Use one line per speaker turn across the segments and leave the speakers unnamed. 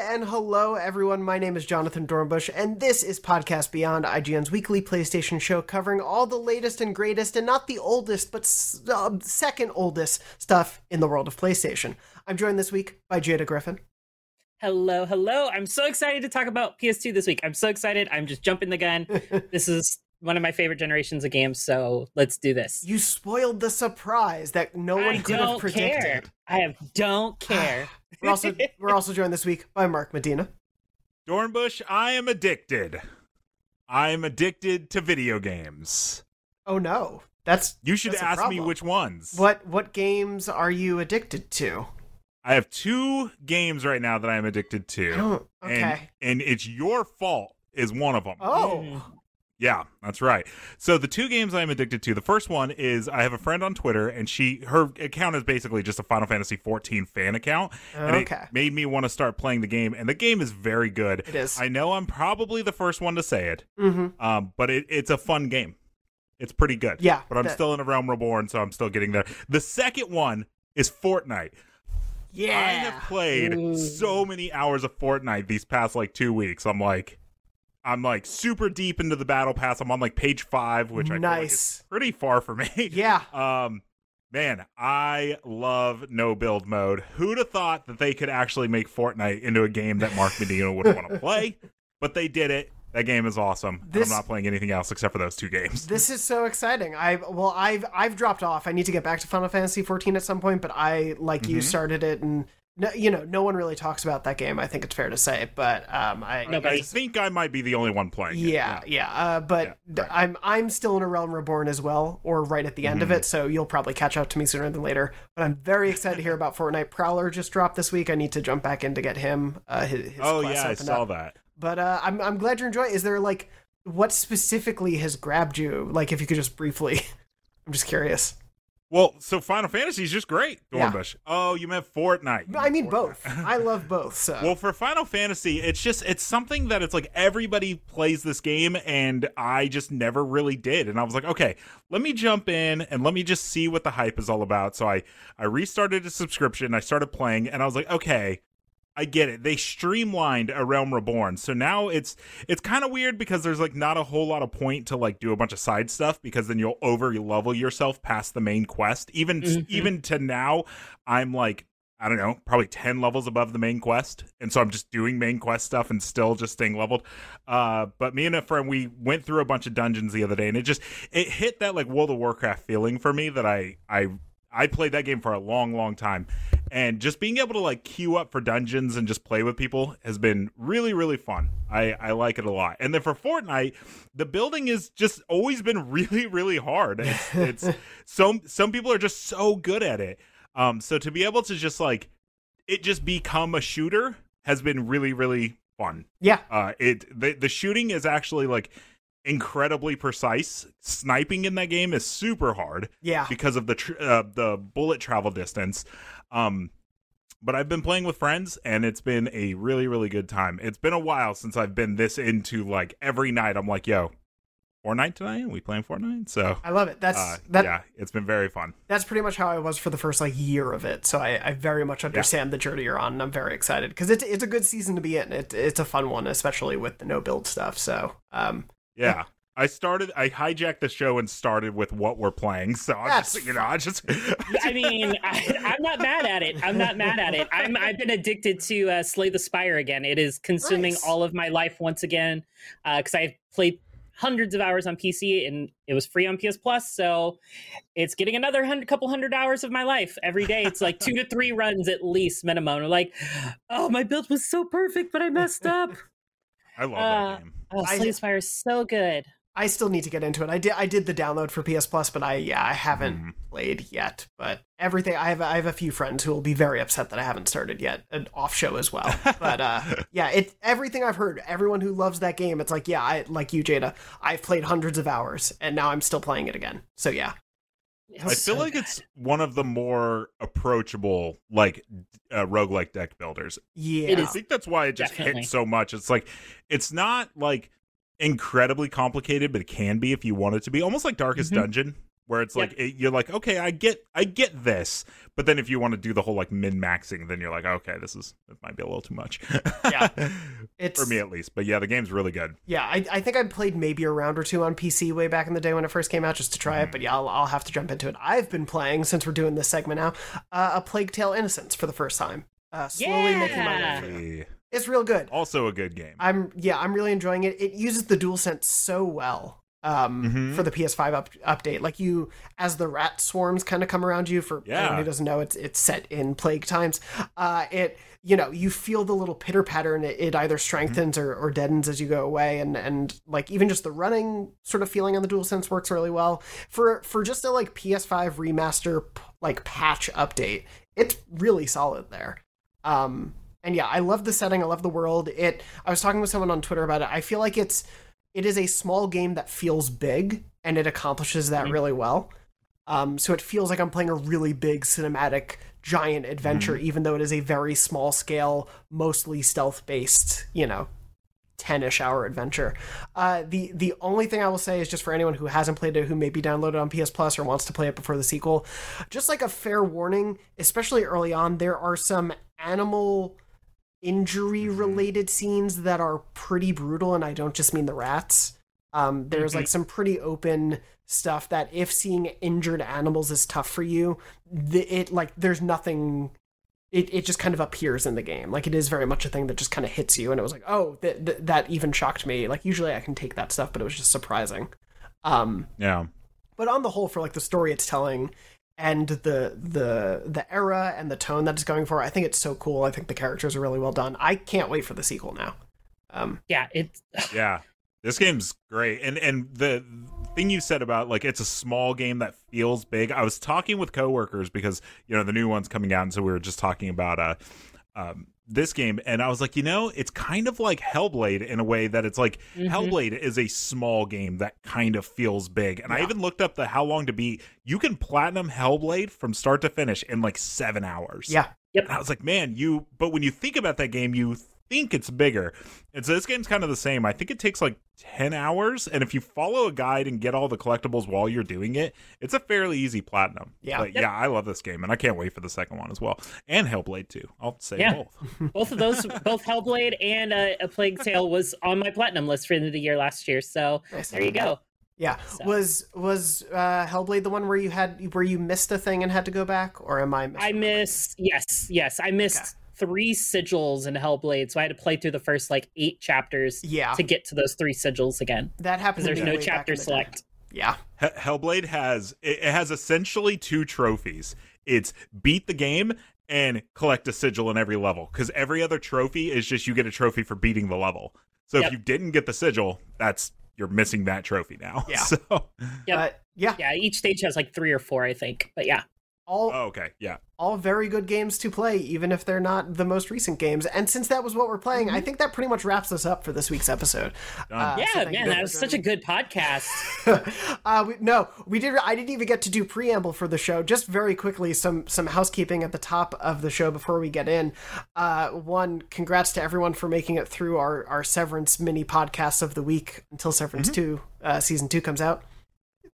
and hello everyone. My name is Jonathan Dornbush, and this is Podcast Beyond, IGN's weekly PlayStation show covering all the latest and greatest, and not the oldest, but uh, second oldest stuff in the world of PlayStation. I'm joined this week by Jada Griffin.
Hello, hello. I'm so excited to talk about PS2 this week. I'm so excited. I'm just jumping the gun. this is one of my favorite generations of games, so let's do this.
You spoiled the surprise that no one
I
could have
don't
predicted.
care. I have don't care.
We're also we're also joined this week by Mark Medina.
Dornbush, I am addicted. I am addicted to video games.
Oh no, that's
You should
That's a
ask me which ones.
what what games are you addicted to?
I have two games right now that I am addicted to.
Oh, okay.
And, and it's your fault is one of them.
Oh, mm.
Yeah, that's right. So the two games I'm addicted to. The first one is I have a friend on Twitter, and she her account is basically just a Final Fantasy 14 fan account, and
Okay.
it made me want to start playing the game. And the game is very good.
it is.
I know I'm probably the first one to say it,
mm-hmm.
um, but it, it's a fun game. It's pretty good.
Yeah,
but I'm
that-
still in a Realm Reborn, so I'm still getting there. The second one is Fortnite.
Yeah.
I have played
Ooh.
so many hours of Fortnite these past like two weeks. I'm like, I'm like super deep into the battle pass. I'm on like page five, which I feel like is pretty far for me.
yeah.
Um, man, I love no build mode. Who'd have thought that they could actually make Fortnite into a game that Mark Medina would want to play? But they did it. That game is awesome.
This-
I'm not playing anything else except for those two games.
This is so exciting. I well, I've I've dropped off. I need to get back to Final Fantasy 14 at some point, but I like you
Mhm.
started it, and no, you know, no one really talks about that game. I think it's fair to say, but um, I.
I think I might be the only one playing. it.
Yeah, yeah. Uh, but
Yeah, right.
I'm I'm still in a Realm Reborn as well, or right at the end of
Mhm.
it. So you'll probably catch up to me sooner than later. But I'm very excited to hear about Fortnite. Prowler just dropped this week. I need to jump back in to get him. Uh, his, his
Oh yeah, I saw
up.
that.
But uh, I'm I'm glad you're enjoying. Is there like what specifically has grabbed you? Like if you could just briefly, I'm just curious.
Well, so Final Fantasy is just great,
Yeah.
Dornbush. Oh, you meant Fortnite. You
I
meant
mean
Fortnite.
both. I love both. So
Well, for Final Fantasy, it's just it's something that it's like everybody plays this game and I just never really did. And I was like, okay, let me jump in and let me just see what the hype is all about. So I I restarted a subscription, I started playing and I was like, okay, I get it. They streamlined a Realm Reborn. So now it's it's kind of weird because there's like not a whole lot of point to like do a bunch of side stuff because then you'll over level yourself past the main quest. Even
Mhm.
even to now, I'm like I don't know, probably 10 levels above the main quest. And so I'm just doing main quest stuff and still just staying leveled. Uh, but me and a friend, we went through a bunch of dungeons the other day and it just, it hit that like World of Warcraft feeling for me that I, I, I played that game for a long, long time. And just being able to like queue up for dungeons and just play with people has been really, really fun. I, I like it a lot. And then for Fortnite, the building is just always been really, really hard. It's, it's some, some people are just so good at it. Um, so to be able to just like it just become a shooter has been really really fun.
yeah,
Uh, it the the shooting is actually like incredibly precise. Sniping in that game is super hard
yeah.
because of the tr- uh, the bullet travel distance. Um, but I've been playing with friends and it's been a really really good time. It's been a while since I've been this into like every night. I'm like, yo, Fortnite tonight? Are we playing Fortnite? So.
I love it. That's
Uh,
that.
yeah, it's been very fun.
That's pretty much how I was for the first like year of it. So I, I very much understand the journey you're on, and I'm very excited because it's it's a good season to be in. It, it's a fun one, especially with the no build stuff. So um,
Yeah. I started. I hijacked the show and started with what we're playing. So I
That's
just, you know, I just.
I mean, I, I'm not mad at it. I'm not mad at it. I'm I've been addicted to uh, Slay the Spire again. It is consuming
Nice.
all of my life once again because I've played hundreds of hours on PC and it was free on PS Plus. So it's getting another hundred, couple hundred hours of my life every day. It's like two to three runs at least minimum. I'm like, oh, my build was so perfect, but I messed up.
I love
Uh,
that game.
Oh, Slay is so good.
I still need to get into it. I did I did the download for PS Plus, but I yeah I haven't
Mhm.
played yet. But everything I have I have a few friends who will be very upset that I haven't started yet, an off show as well. But uh, yeah, it everything I've heard, everyone who loves that game, it's like yeah, I like you, Jada. I've played hundreds of hours, and now I'm still playing it again. So yeah,
I feel
so
like
good.
it's one of the more approachable, like, uh, roguelike deck builders.
yeah,
It
I think that's why it just
Definitely.
hit so much. It's like, it's not like incredibly complicated, but it can be if you want it to be. Almost like Darkest
Mhm.
Dungeon. Where it's
Yep.
like it, you're like, okay, I get I get this, but then if you want to do the whole like min maxing, then you're like, okay, this is it might be a little too much.
Yeah. It's
for me at least. But yeah, the game's really good.
Yeah, I, I think I played maybe a round or two on PC way back in the day when it first came out just to try
Mm-hmm.
it. But yeah, I'll, I'll have to jump into it. I've been playing since we're doing this segment now, uh, a Plague Tale Innocence for the first time. Uh, slowly making my way through.
Yeah.
It's real good.
Also a good game.
I'm yeah, I'm really enjoying it. It uses the dual sense so well um,
Mhm.
for the PS5 up, update. Like you, as the rat swarms kind of come around you. For
Yeah.
anyone who doesn't know, it's it's set in plague times. Uh, it you know you feel the little pitter patter, and it, it either strengthens or, or deadens as you go away. And and like even just the running sort of feeling on the DualSense works really well for for just a like PS5 remaster like patch update. It's really solid there. Um, and yeah, I love the setting. I love the world. It. I was talking with someone on Twitter about it. I feel like it's it is a small game that feels big, and it accomplishes that
Mhm.
really well. Um, so it feels like I'm playing a really big cinematic giant adventure, even though it is a very small scale, mostly stealth based, you know, 10-ish hour adventure. Uh, the the only thing I will say is just for anyone who hasn't played it, who maybe downloaded on PS Plus or wants to play it before the sequel, just like a fair warning, especially early on, there are some animal injury related scenes that are pretty brutal, and I don't just mean the rats. Um, there's like some pretty open stuff that if seeing injured animals is tough for you, the, it like there's nothing. It, it just kind of appears in the game. Like it is very much a thing that just kind of hits you, and it was like, oh, that that that even shocked me. Like usually I can take that stuff, but it was just surprising. Um,
Yeah.
but on the whole for like the story it's telling and the the the era and the tone that it's going for i think it's so cool i think the characters are really well done i can't wait for the sequel now um
Yeah, it's
Yeah. This game's great. And and the thing you said about like it's a small game that feels big. I was talking with coworkers because, you know, the new one's coming out and so we were just talking about uh um this game and I was like, you know, it's kind of like Hellblade in a way that it's like
Mhm.
Hellblade is a small game that kind of feels big. And I even looked up the how long to beat. You can platinum Hellblade from start to finish in like 7 hours.
yeah
And I was like, man, you. But when you think about that game, you think it's bigger. And so this game's kind of the same. I think it takes like 10 hours. And if you follow a guide and get all the collectibles while you're doing it, it's a fairly easy platinum.
Yeah.
But
Yep.
yeah, I love this game. And I can't wait for the second one as well. And Hellblade too. I'll say
Yeah.
both.
both of those, both Hellblade and uh, a Plague Tale was on my platinum list for the end of the year last year. So
Nice.
there you go.
yeah
So-
was was uh hellblade the one where you had where you missed a thing and had to go back or am i
I
misremembering?
missed yes, yes, I missed
Okay.
Three sigils in Hellblade, so I had to play through the first like eight chapters
yeah
to get to those three sigils again
that
happens. there's no chapter
in day.
select.
yeah
He- Hellblade has it it has essentially two trophies. It's beat the game and collect a sigil in every level because every other trophy is just you get a trophy for beating the level. So
Yep.
if you didn't get the sigil, that's you're missing that trophy now.
Yeah.
So
Yep.
but yeah
Yeah, each stage has like three or four, I think. But yeah,
all
oh, okay, yeah.
all very good games to play, even if they're not the most recent games. And since that was what we're playing, I think that pretty much wraps us up for this week's episode. Uh,
yeah,
thank you
man, that was such a good podcast.
uh, we, no, we did. I didn't even get to do preamble for the show. Just very quickly, some some housekeeping at the top of the show before we get in. Uh, one, congrats to everyone for making it through our our Severance mini podcasts of the week until Severance two uh, season two comes out.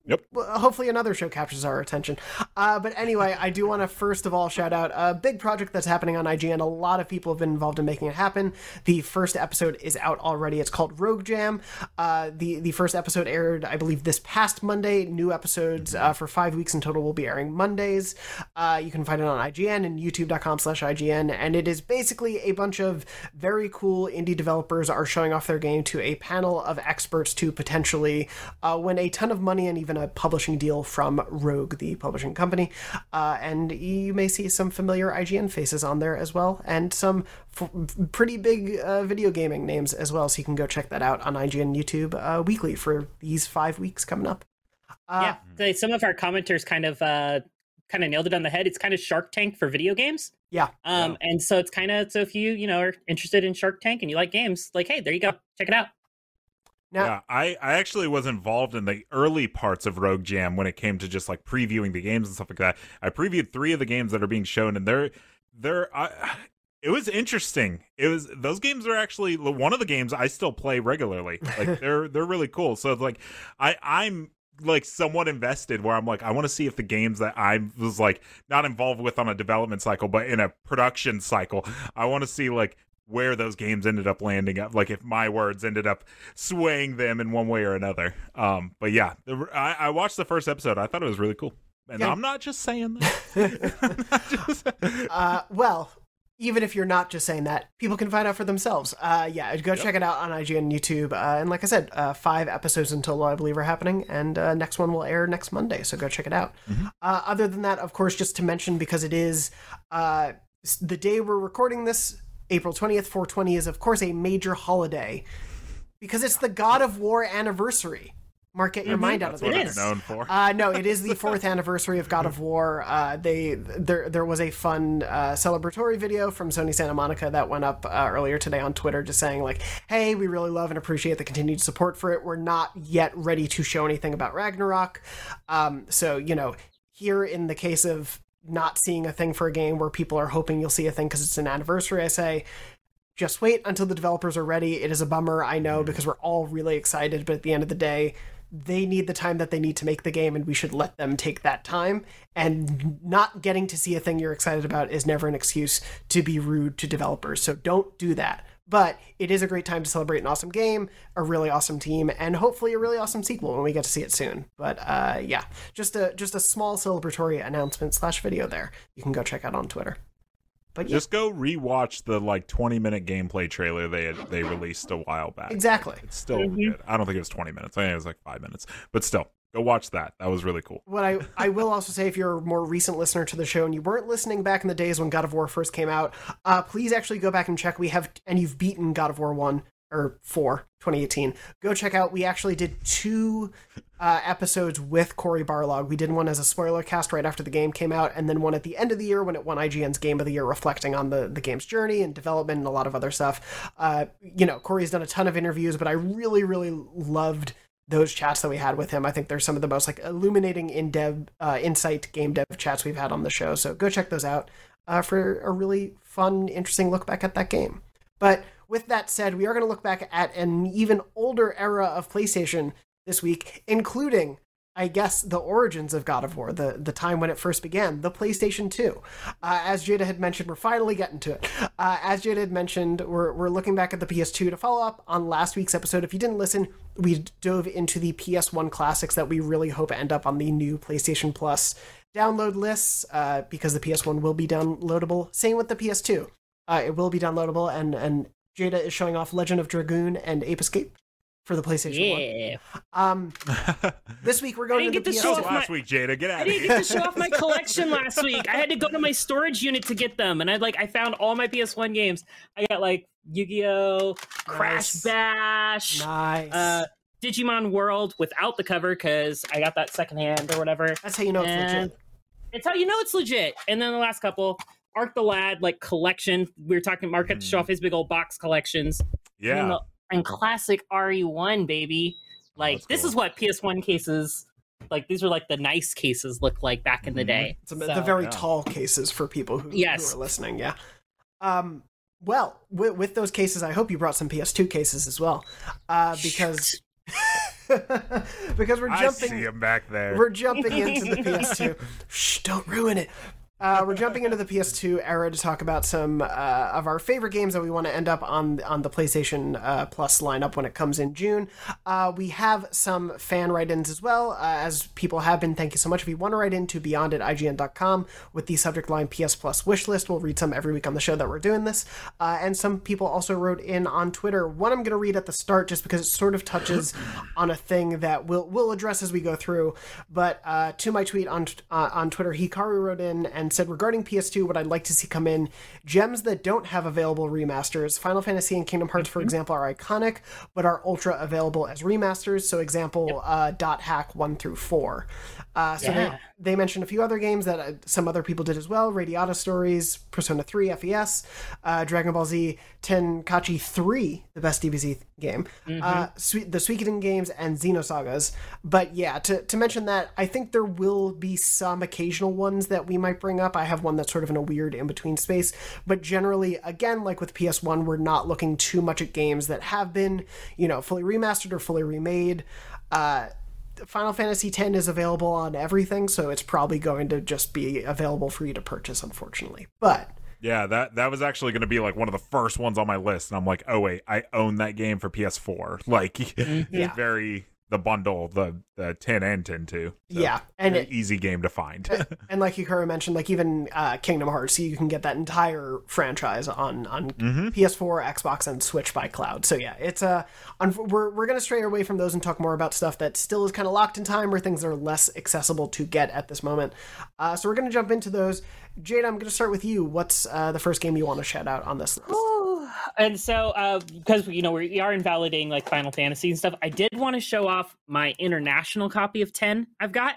Yep.
Hopefully another show captures our attention. Uh, but anyway, I do want to first of all shout out a big project that's happening on IGN. A lot of people have been involved in making it happen. The first episode is out already. It's called Rogue Jam. Uh, the the first episode aired, I believe, this past Monday. New episodes uh, for five weeks in total will be airing Mondays. Uh, you can find it on IGN and YouTube.com/IGN, and it is basically a bunch of very cool indie developers are showing off their game to a panel of experts to potentially uh, win a ton of money and even a publishing deal from Rogue, the publishing company. Uh, and you may see some familiar IGN faces on there as well, and some f- pretty big uh, video gaming names as well. So you can go check that out on IGN YouTube uh, weekly for these five weeks coming up. Uh,
yeah, so some of our commenters kind of uh kind of nailed it on the head. It's kind of Shark Tank for video games.
Yeah.
Um, and so it's kind of so if you you know are interested in Shark Tank and you like games, like hey, there you go, check it out.
Now,
yeah, I, I actually was involved in the early parts of Rogue Jam when it came to just like previewing the games and stuff like that. I previewed three of the games that are being shown, and they're they're. I, it was interesting. It was those games are actually one of the games I still play regularly. Like they're they're really cool. So it's like I I'm like somewhat invested where I'm like, I want to see if the games that I was like not involved with on a development cycle, but in a production cycle, I want to see like where those games ended up landing up like if my words ended up swaying them in one way or another um but yeah the, I, I watched the first episode i thought it was really cool and
Yeah.
i'm not just saying that just-
Uh, well, even if you're not just saying that, people can find out for themselves. Uh, yeah, go check it out on IGN and YouTube. Uh, and like I said, uh, five episodes until I believe are happening, and uh, next one will air next Monday. So go check it out. Uh, other than that, of course, just to mention because it is uh, the day we're recording this, April twentieth, four twenty is of course a major holiday because it's the God of War anniversary. Mark, get your mind out of
that's what
the
It
it's known for
uh, no, it is the fourth anniversary of God of War. Uh, they there there was a fun uh, celebratory video from Sony Santa Monica that went up uh, earlier today on Twitter, just saying like, "Hey, we really love and appreciate the continued support for it. We're not yet ready to show anything about Ragnarok, um, so you know, here in the case of not seeing a thing for a game where people are hoping you'll see a thing because it's an anniversary, I say." Just wait until the developers are ready. It is a bummer, I know, mm-hmm. because we're all really excited, but at the end of the day, they need the time that they need to make the game and we should let them take that time and not getting to see a thing you're excited about is never an excuse to be rude to developers so don't do that but it is a great time to celebrate an awesome game a really awesome team and hopefully a really awesome sequel when we get to see it soon. But uh, yeah just a just a small celebratory announcement slash video there. You can go check out on twitter. But yeah.
Just go rewatch the like 20 minute gameplay trailer they had, they released a while back.
Exactly.
It's still
Mhm.
good. I don't think it was 20 minutes. I think it was like five minutes. But still go watch that that was really cool
what I, I will also say if you're a more recent listener to the show and you weren't listening back in the days when God of War first came out, uh, please actually go back and check. We have, and you've beaten God of War 1 or 4, 2018. Go check out. We actually did two uh, episodes with Cory Barlog. We did one as a spoiler cast right after the game came out, and then one at the end of the year when it won IGN's Game of the Year, reflecting on the, the game's journey and development and a lot of other stuff. Uh, you know, Cory's done a ton of interviews, but I really, really loved those chats that we had with him. I think they're some of the most like illuminating in dev uh, insight game dev chats we've had on the show. So go check those out uh, for a really fun, interesting look back at that game. But with that said, we are going to look back at an even older era of PlayStation this week, including, I guess, the origins of God of War, the, the time when it first began, the PlayStation 2. Uh, as Jada had mentioned, we're finally getting to it. Uh, as Jada had mentioned, we're, we're looking back at the PS2 to follow up on last week's episode. If you didn't listen, we dove into the PS1 classics that we really hope end up on the new PlayStation Plus download lists uh, because the PS1 will be downloadable. Same with the PS2. Uh, it will be downloadable, and, and Jada is showing off Legend of Dragoon and Ape Escape for the PlayStation 1.
Yeah.
Um, this week we're going
I
to
didn't
the
get to
PS2.
show off
last
my-
week jada get out
I
of
didn't
here
get to show off my collection last week. I had to go to my storage unit to get them, and I like I found all my PS1 games. I got like Yu-Gi-Oh, Crash
Nice.
Bash,
Nice.
uh, Digimon World without the cover because I got that secondhand or whatever.
That's how you know it's legit.
It's how you know it's legit. And then the last couple, Arc the Lad like collection. We were talking. Mark had to show off his big old box collections. And,
yeah
then the- and classic RE1 baby. Like
that's
this
cool.
is what PS1 cases. Like these were like the nice cases look like back in the
Mhm.
day.
It's a,
So-
the very
Yeah.
tall cases for people who,
Yes.
who are listening. Yeah. Um. Well, with, with those cases, I hope you brought some PS2 cases as well, uh, because because we're
i see
jumping
him back there
we're jumping into the PS2. Shh! Don't ruin it. Uh, we're jumping into the PS2 era to talk about some uh, of our favorite games that we want to end up on on the PlayStation uh, Plus lineup when it comes in June. Uh, we have some fan write-ins as well, uh, as people have been. Thank you so much. If you want to write into beyond at IGN.com with the subject line PS Plus wish list, we'll read some every week on the show that we're doing this. Uh, and some people also wrote in on Twitter. One I'm going to read at the start just because it sort of touches on a thing that we'll we'll address as we go through. But uh, to my tweet on uh, on Twitter, Hikaru wrote in and said regarding PS2, what I'd like to see come in gems that don't have available remasters. Final Fantasy and Kingdom Hearts, for example, are iconic, but are ultra available as remasters. So example, uh, Dot Hack one through four. Uh, so
Yeah.
they, they mentioned a few other games that uh, some other people did as well Radiata Stories, Persona 3 FES, uh, Dragon Ball Z, Tenkaichi 3, the best DBZ game, uh, Sweet, the Suikoden games, and Xenosagas. But yeah, to, to mention that, I think there will be some occasional ones that we might bring up. I have one that's sort of in a weird in between space. But generally, again, like with PS1, we're not looking too much at games that have been, you know, fully remastered or fully remade. Uh, Final Fantasy X is available on everything, so it's probably going to just be available for you to purchase, unfortunately. But
Yeah, that that was actually going to be like one of the first ones on my list, and I'm like, oh wait, I own that game for PS4. Like,
Mm-hmm.
Yeah.
very the bundle, the the 10 and 10 too. So,
yeah, and
very
it,
easy game to find.
and like Hikaru mentioned, like even uh, Kingdom Hearts, you can get that entire franchise on on
Mm-hmm.
PS4, Xbox, and Switch by cloud. So yeah, it's a. Uh, we're we're gonna stray away from those and talk more about stuff that still is kind of locked in time or things that are less accessible to get at this moment. Uh, so we're gonna jump into those. Jade, I'm gonna start with you. What's uh, the first game you want to shout out on this list?
and so uh because you know we are invalidating like final fantasy and stuff i did want to show off my international copy of 10 i've got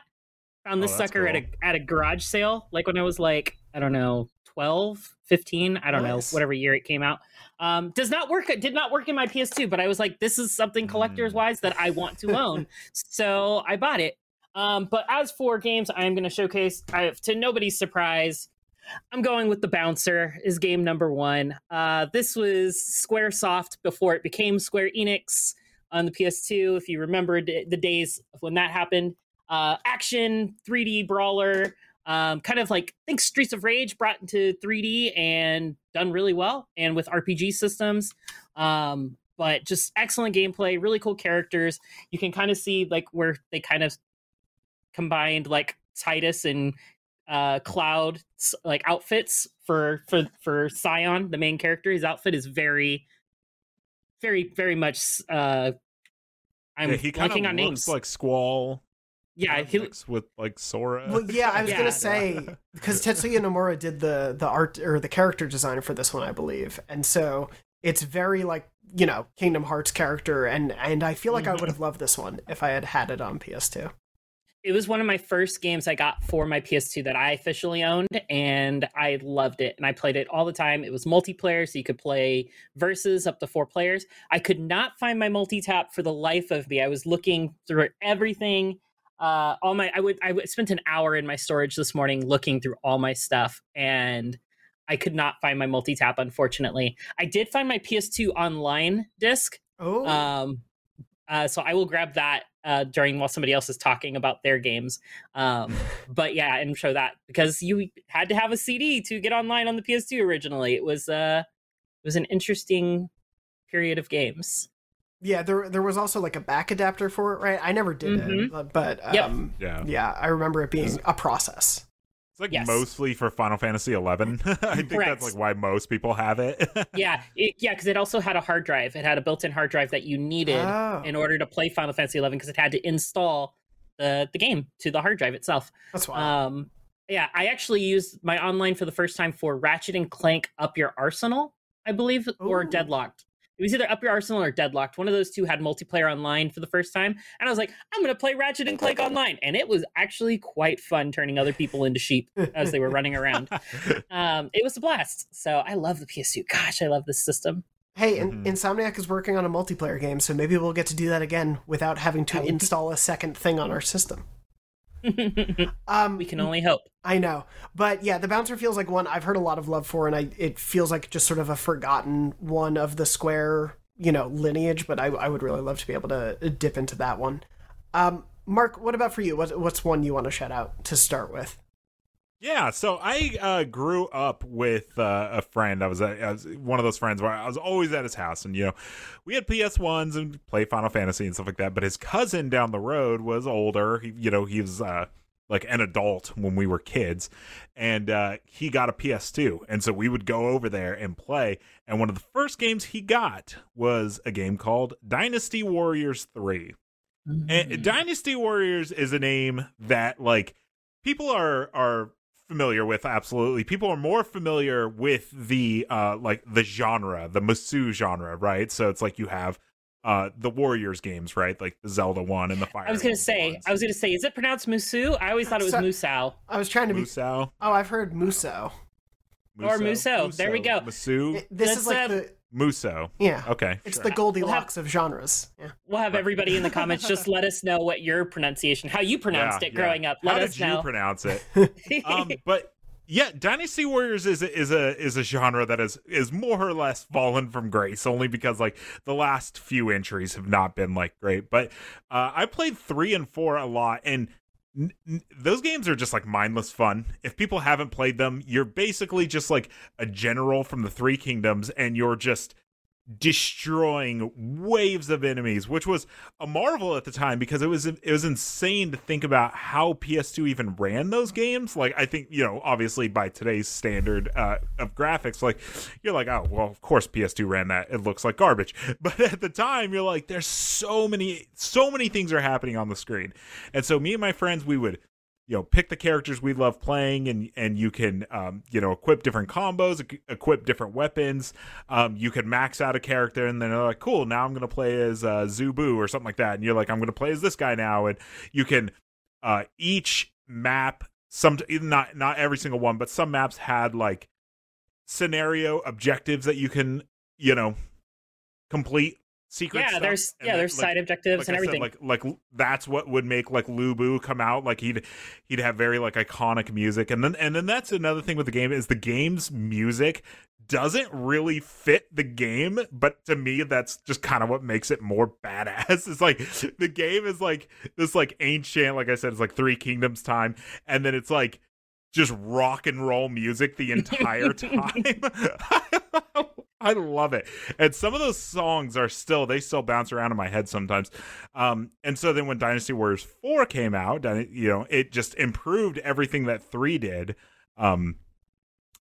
found this
Oh, that's
sucker at a at a garage sale like when i was like i don't know 12 15 i don't
Nice.
know whatever year it came out um does not work did not work in my ps2 but i was like this is something collectors wise that i want to own so i bought it um but as for games i'm going to showcase I, to nobody's surprise I'm going with the bouncer is game number one. Uh, this was SquareSoft before it became Square Enix on the PS2. If you remember the days when that happened, uh, action 3D brawler, um, kind of like I think Streets of Rage brought into 3D and done really well, and with RPG systems. Um, but just excellent gameplay, really cool characters. You can kind of see like where they kind of combined like Tidus and uh cloud like outfits for for for Sion the main character his outfit is very very very much uh i'm
yeah, he kind
blanking
of
on
looks
names
like Squall.
yeah he,
looks with like Sora.
Well, yeah, I was
Yeah.
gonna say because Tetsuya Nomura did the the art or the character design for this one, I believe, and so it's very like you know Kingdom Hearts character, and and I feel like I
Mhm.
would have loved this one if I had had it on PS2.
It was one of my first games i got for my ps2 that i officially owned and i loved it and i played it all the time. It was multiplayer so you could play versus up to four players. I could not find my multi-tap for the life of me. I was looking through everything uh all my i would i spent an hour in my storage this morning looking through all my stuff and i could not find my multi-tap unfortunately. I did find my ps2 online disc
Oh,
um, uh, so I will grab that uh, during while somebody else is talking about their games. Um, but yeah, and show that because you had to have a CD to get online on the PS2 originally. It was uh, it was an interesting period of games.
yeah. There there was also like a back adapter for it, right? I never did it,
Mhm.
but, but
Yep.
um,
yeah.
yeah, I remember it being a process.
It's like
Yes.
mostly for Final Fantasy 11. I think
Correct.
that's like why most people have it.
Yeah, it, yeah, because it also had a hard drive. It had a built-in hard drive that you needed
Oh,
in order to play Final Fantasy 11 because it had to install the the game to the hard drive itself.
that's why.
Um, yeah, I actually used my online for the first time for Ratchet and Clank Up Your Arsenal, I believe, or Deadlocked. It was either Up Your Arsenal or Deadlocked. One of those two had multiplayer online for the first time, and I was like, I'm going to play Ratchet and Clank online, and it was actually quite fun turning other people into sheep as they were running around. Um, it was a blast. So I love the PS2. Gosh, I love this system.
Hey,
Mhm.
Insomniac is working on a multiplayer game, so maybe we'll get to do that again without having to
That be-
install a second thing on our system. Um,
we can only hope.
I know, but yeah, the bouncer feels like one I've heard a lot of love for, and I it feels like just sort of a forgotten one of the Square, you know, lineage. But I, I would really love to be able to dip into that one. Um, Mark, what about for you? What, what's one you want to shout out to start with?
Yeah, so I uh, grew up with uh, a friend. I was, at, I was one of those friends where I was always at his house, and you know, we had PS ones and play Final Fantasy and stuff like that. But his cousin down the road was older. He, you know, he was uh, like an adult when we were kids, and uh, he got a PS2, and so we would go over there and play. And one of the first games he got was a game called Dynasty Warriors Three. And Dynasty Warriors is a name that like people are are familiar with absolutely. People are more familiar with the uh like the genre, the Masu genre, right? So it's like you have uh the Warriors games, right? Like the Zelda one and the Fire.
I was gonna say,
ones.
I was gonna say, is it pronounced Musu? I always thought it was
So-
Musou.
I was trying to be.
Musou.
Oh, I've heard Muso.
Or Musou. There we go.
Masu.
It- this is
Let's,
like
uh,
the
Muso.
yeah.
Okay.
It's
sure.
the Goldilocks of genres. Yeah.
We'll have everybody in the comments just let us know what your pronunciation, how you pronounced
Yeah,
it
yeah.
growing up. Let
How
us
did you pronounce it? um, but yeah, Dynasty Warriors is a, is a is a genre that is is more or less fallen from grace, only because like the last few entries have not been like great. But uh, I played three and four a lot, and those games are just like mindless fun. If people haven't played them, you're basically just like a general from the Three Kingdoms, and you're just destroying waves of enemies, which was a marvel at the time because it was it was insane to think about how PS2 even ran those games. Like I think you know, obviously by today's standard uh, of graphics, like you're like, oh well, of course PS2 ran that. It looks like garbage. But at the time, you're like, there's so many so many things are happening on the screen, and so me and my friends, we would you know pick the characters we love playing and and you can um, you know equip different combos equip different weapons. Um, you can max out a character and then they're like cool now i'm gonna play as uh, zubu or something like that. And you're like i'm gonna play as this guy now. And you can uh, each map some not not every single one but some maps had like scenario objectives that you can you know complete secret
yeah
stuff.
there's yeah
then,
there's
like,
side objectives
like
and
I said,
everything
like like that's what would make like Lubu come out. Like he'd he'd have very like iconic music, and then and then that's another thing with the game is the game's music doesn't really fit the game, but to me that's just kind of what makes it more badass. It's like the game is like this like ancient, like I said, it's like Three Kingdoms time, and then it's like just rock and roll music the entire time. I love it. And some of those songs are still they still bounce around in my head sometimes. Um and so then when Dynasty Warriors 4 came out, you know, it just improved everything that 3 did. Um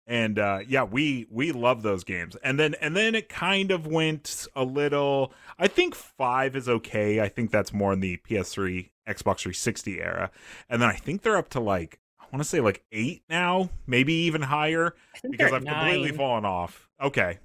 and uh yeah, we we love those games. And then and then it kind of went a little I think 5 is okay. I think that's more in the PS3 Xbox 360 era. And then I think they're up to like I want to say like 8 now, maybe even higher because I've
at
completely fallen off. Okay.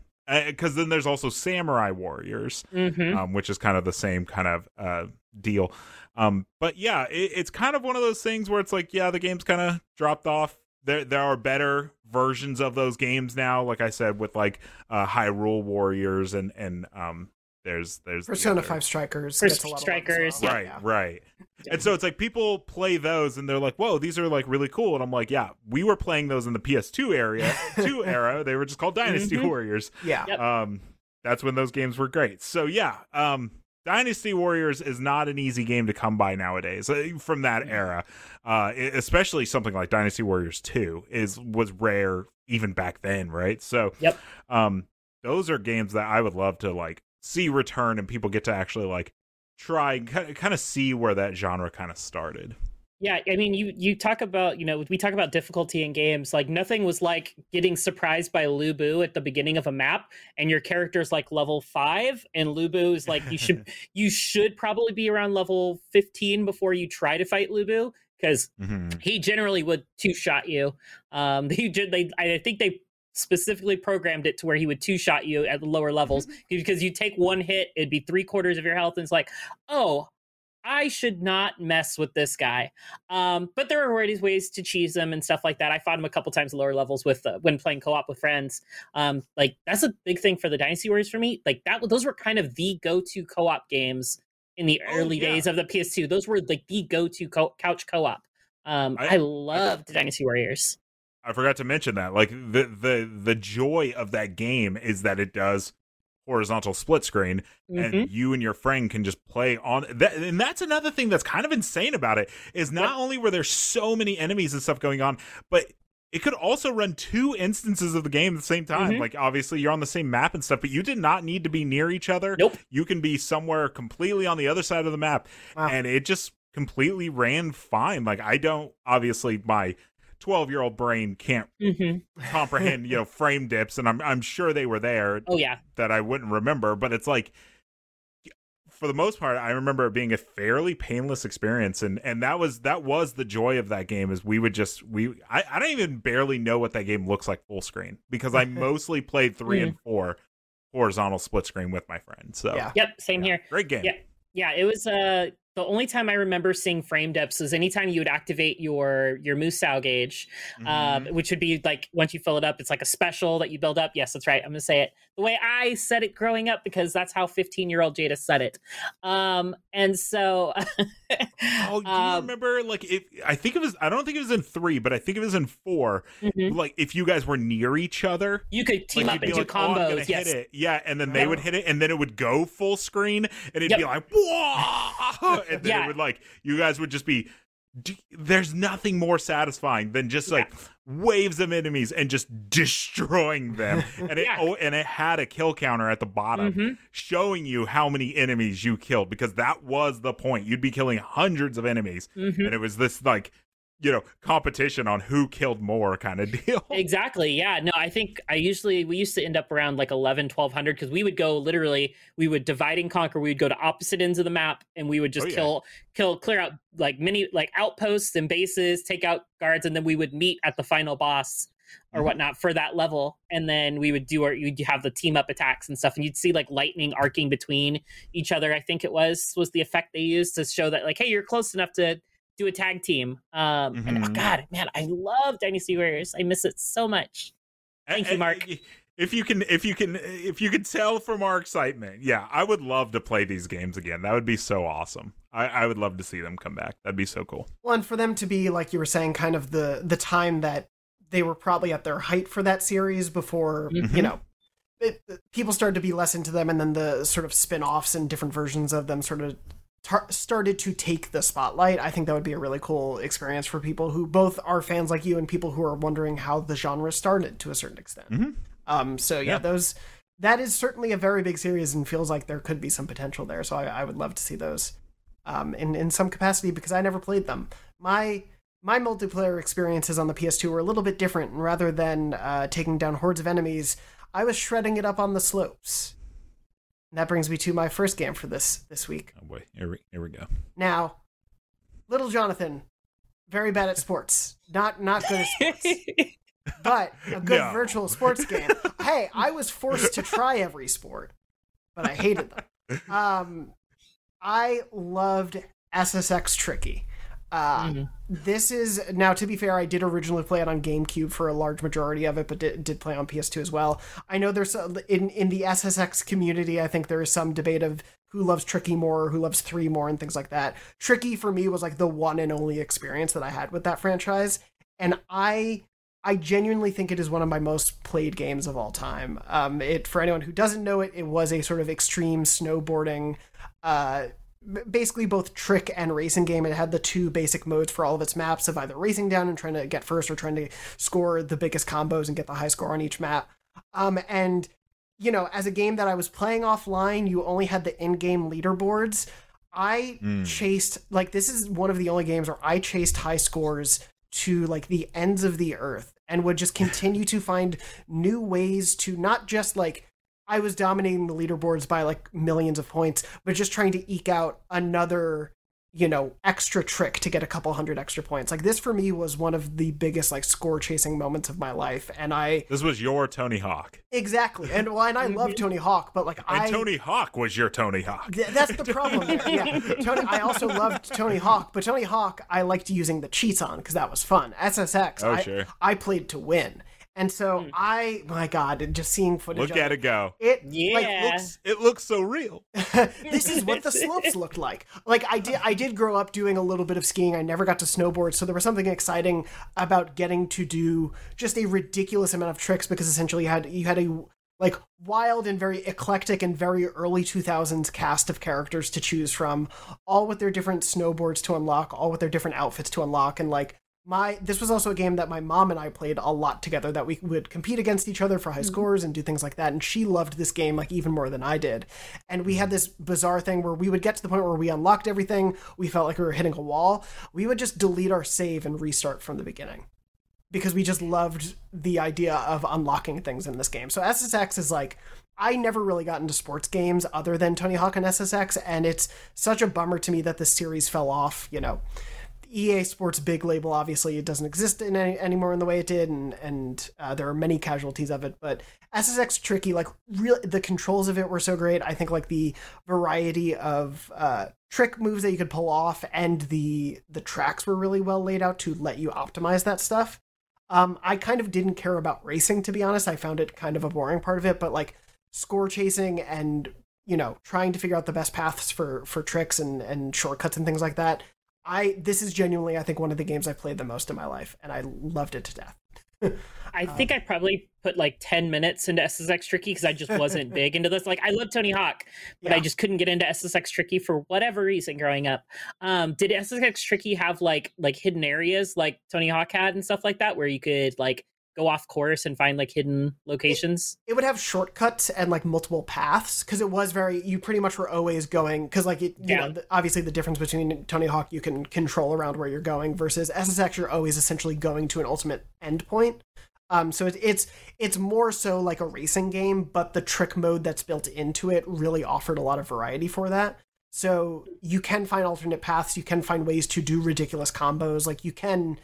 Because then there's also Samurai Warriors,
Mhm.
um, which is kind of the same kind of uh, deal. Um, but yeah, it, it's kind of one of those things where it's like, yeah, the game's kind of dropped off. There, there are better versions of those games now. Like I said, with like uh, Hyrule Warriors and and um, there's there's
Persona
other-
Five Strikers.
Pers-
gets a lot of love as
Strikers,
well.
Right,
Yeah.
right. And so it's like people play those and they're like, "Whoa, these are like really cool." And I'm like, "Yeah, we were playing those in the PS2 area, 2 era. They were just called Dynasty
Mhm.
Warriors."
Yeah.
Yep.
Um that's when those games were great. So yeah, um Dynasty Warriors is not an easy game to come by nowadays uh, from that era. Uh especially something like Dynasty Warriors 2 is was rare even back then, right? So
Yep.
um those are games that I would love to like see return and people get to actually like try kind of see where that genre kind of started.
Yeah, I mean, you you talk about you know we talk about difficulty in games. Like nothing was like getting surprised by Lubu at the beginning of a map, and your character's like level five, and Lubu is like you should you should probably be around level fifteen before you try to fight Lubu because
Mhm.
he generally would two shot you. Um, they, ju- they I think they specifically programmed it to where he would two shot you at the lower levels because you take one hit, it'd be three quarters of your health, and it's like, oh, I should not mess with this guy. Um, but there are ways ways to cheese them and stuff like that. I fought him a couple times at lower levels with uh, when playing co op with friends. Um, like that's a big thing for the Dynasty Warriors for me. Like that, those were kind of the go to co op games in the
Oh,
early
yeah.
days of the PS2. Those were like the go to co- couch co op. Um,
I-
I, loved Dynasty Warriors.
I forgot to mention that. Like the the the joy of that game is that it does horizontal split screen
Mhm.
and you and your friend can just play on that and that's another thing that's kind of insane about it is not only were there so many enemies and stuff going on but it could also run two instances of the game at the same time
Mhm.
like obviously you're on the same map and stuff but you did not need to be near each other
Nope.
you can be somewhere completely on the other side of the map
Wow.
and it just completely ran fine like i don't obviously my 12 year old brain can't
Mhm.
comprehend you know frame dips and i'm i'm sure they were there
Oh yeah.
that I wouldn't remember, but it's like for the most part, I remember it being a fairly painless experience, and and that was that was the joy of that game. Is we would just we I, I don't even barely know what that game looks like full screen because I mostly played three and four horizontal split screen with my friends. So
Yeah.
Yep. Same
yeah,
here.
great game.
Yeah. Yeah. It was uh the only time I remember seeing frame dips was anytime you would activate your your Musou gauge,
Mm-hmm.
um, which would be like once you fill it up, it's like a special that you build up. Yes, that's right. I'm gonna say it the way I said it growing up because that's how 15 year old Jada said it. Um, and so,
Oh, do you
um,
remember? Like, if I think it was, I don't think it was in three, but I think it was in 4
mhm.
Like, if you guys were near each other,
you could team
like,
up and do
like, "Oh,
combos. yes,
hit it. Yeah, and then they would hit it, and then it would go full screen, and it'd
Yep.
be like, whoa, and then
Yeah.
it would like, you guys would just be. There's nothing more satisfying than just like waves of enemies and just destroying them, and it
Yeah.
oh, and it had a kill counter at the bottom
Mhm.
showing you how many enemies you killed because that was the point. You'd be killing hundreds of enemies,
Mhm.
and it was this like you know competition on who killed more kind of deal.
Exactly. Yeah. No, I think I usually we used to end up around like 11 1200 because we would go literally we would divide and conquer. We would go to opposite ends of the map and we would just
Oh, yeah.
kill kill clear out like many like outposts and bases, take out guards and then we would meet at the final boss or
Mhm.
whatnot for that level and then we would do our you'd have the team up attacks and stuff and you'd see like lightning arcing between each other i think it was was the effect they used to show that like hey you're close enough to do a tag team um and oh god man i love dynasty warriors i miss it so much Thank you,
And-
Mark.
and If you can, if you can, if you can tell from our excitement, yeah, I would love to play these games again. That would be so awesome. I, I would love to see them come back. That'd be so cool.
Well, and for them to be like you were saying, kind of the the time that they were probably at their height for that series before
Mhm.
you know it, people started to be less into them, and then the sort of spin-offs and different versions of them sort of tar- started to take the spotlight. I think that would be a really cool experience for people who both are fans like you and people who are wondering how the genre started to a certain extent.
Mhm.
Um, so yeah,
Yeah.
those that is certainly a very big series and feels like there could be some potential there. So I, I would love to see those um, in in some capacity because I never played them. My my multiplayer experiences on the PS2 were a little bit different. And rather than uh, taking down hordes of enemies, I was shredding it up on the slopes. And that brings me to my first game for this this week.
Oh boy, here we here we go.
Now, little Jonathan, very bad at sports. Not not good at sports but a good
No.
virtual sports game. hey, I was forced to try every sport, but I hated them. Um, I loved SSX Tricky. Uh,
Mhm.
This is now to be fair, I did originally play it on GameCube for a large majority of it, but did, did play on PS2 as well. I know there's a, in in the SSX community, I think there is some debate of who loves Tricky more, who loves three more, and things like that. Tricky for me was like the one and only experience that I had with that franchise, and I I genuinely think it is one of my most played games of all time. Um, it for anyone who doesn't know it, it was a sort of extreme snowboarding, uh, basically both trick and racing game. It had the two basic modes for all of its maps of either racing down and trying to get first, or trying to score the biggest combos and get the high score on each map. Um, and you know, as a game that I was playing offline, you only had the in-game leaderboards. I
Mm.
chased like this is one of the only games where I chased high scores to like the ends of the earth and would just continue to find new ways to not just like I was dominating the leaderboards by like millions of points, but just trying to eke out another, you know, extra trick to get a couple hundred extra points. Like this for me was one of the biggest like score chasing moments of my life. And I
This was your Tony Hawk,
exactly and well and I love Tony Hawk, but like I
and
I
Tony Hawk was your Tony Hawk.
Th- That's the problem. There. Yeah, Tony. I also loved Tony Hawk, but Tony Hawk I liked using the cheats on because that was fun. SSX,
Oh,
I,
sure.
I played to win, and so hmm. I, my God, just seeing footage.
Look
of
at it go.
It
Yeah.
like
Looks, it looks so real.
this is what the slopes looked like. Like I did I did grow up doing a little bit of skiing. I never got to snowboard, so there was something exciting about getting to do just a ridiculous amount of tricks because essentially you had you had a like wild and very eclectic and very early 2000s cast of characters to choose from all with their different snowboards to unlock all with their different outfits to unlock and like my this was also a game that my mom and I played a lot together that we would compete against each other for high mm-hmm. scores and do things like that and she loved this game like even more than I did. And we had mm-hmm. this bizarre thing where we would get to the point where we unlocked everything we felt like we were hitting a wall we would just delete our save and restart from the beginning. Because we just loved the idea of unlocking things in this game. So SSX is like I never really got into sports games other than Tony Hawk and SSX and it's such a bummer to me that the series fell off you know EA Sports big label obviously it doesn't exist in any, anymore in the way it did, and and uh, there are many casualties of it. But SSX Tricky, like real, the controls of it were so great. I think like the variety of uh, trick moves that you could pull off, and the the tracks were really well laid out to let you optimize that stuff. Um, I kind of didn't care about racing to be honest. I found it kind of a boring part of it, but like score chasing and you know trying to figure out the best paths for for tricks and and shortcuts and things like that i this is genuinely i think one of the games i've played the most in my life and i loved it to death
I think I probably put like 10 minutes into SSX Tricky because I just wasn't big into this. Like, I love Tony Hawk, but
Yeah.
I just couldn't get into SSX Tricky for whatever reason growing up. Um, did SSX Tricky have like like hidden areas like Tony Hawk had and stuff like that where you could like go off course and find like hidden locations?
it would have shortcuts and like multiple paths because it was very you pretty much were always going because like it, you
Yeah.
know the, obviously the difference between tony hawk you can control around where you're going versus ssx you're always essentially going to an ultimate endpoint um so it, it's it's more so like a racing game but the trick mode that's built into it really offered a lot of variety for that so you can find alternate paths you can find ways to do ridiculous combos like you can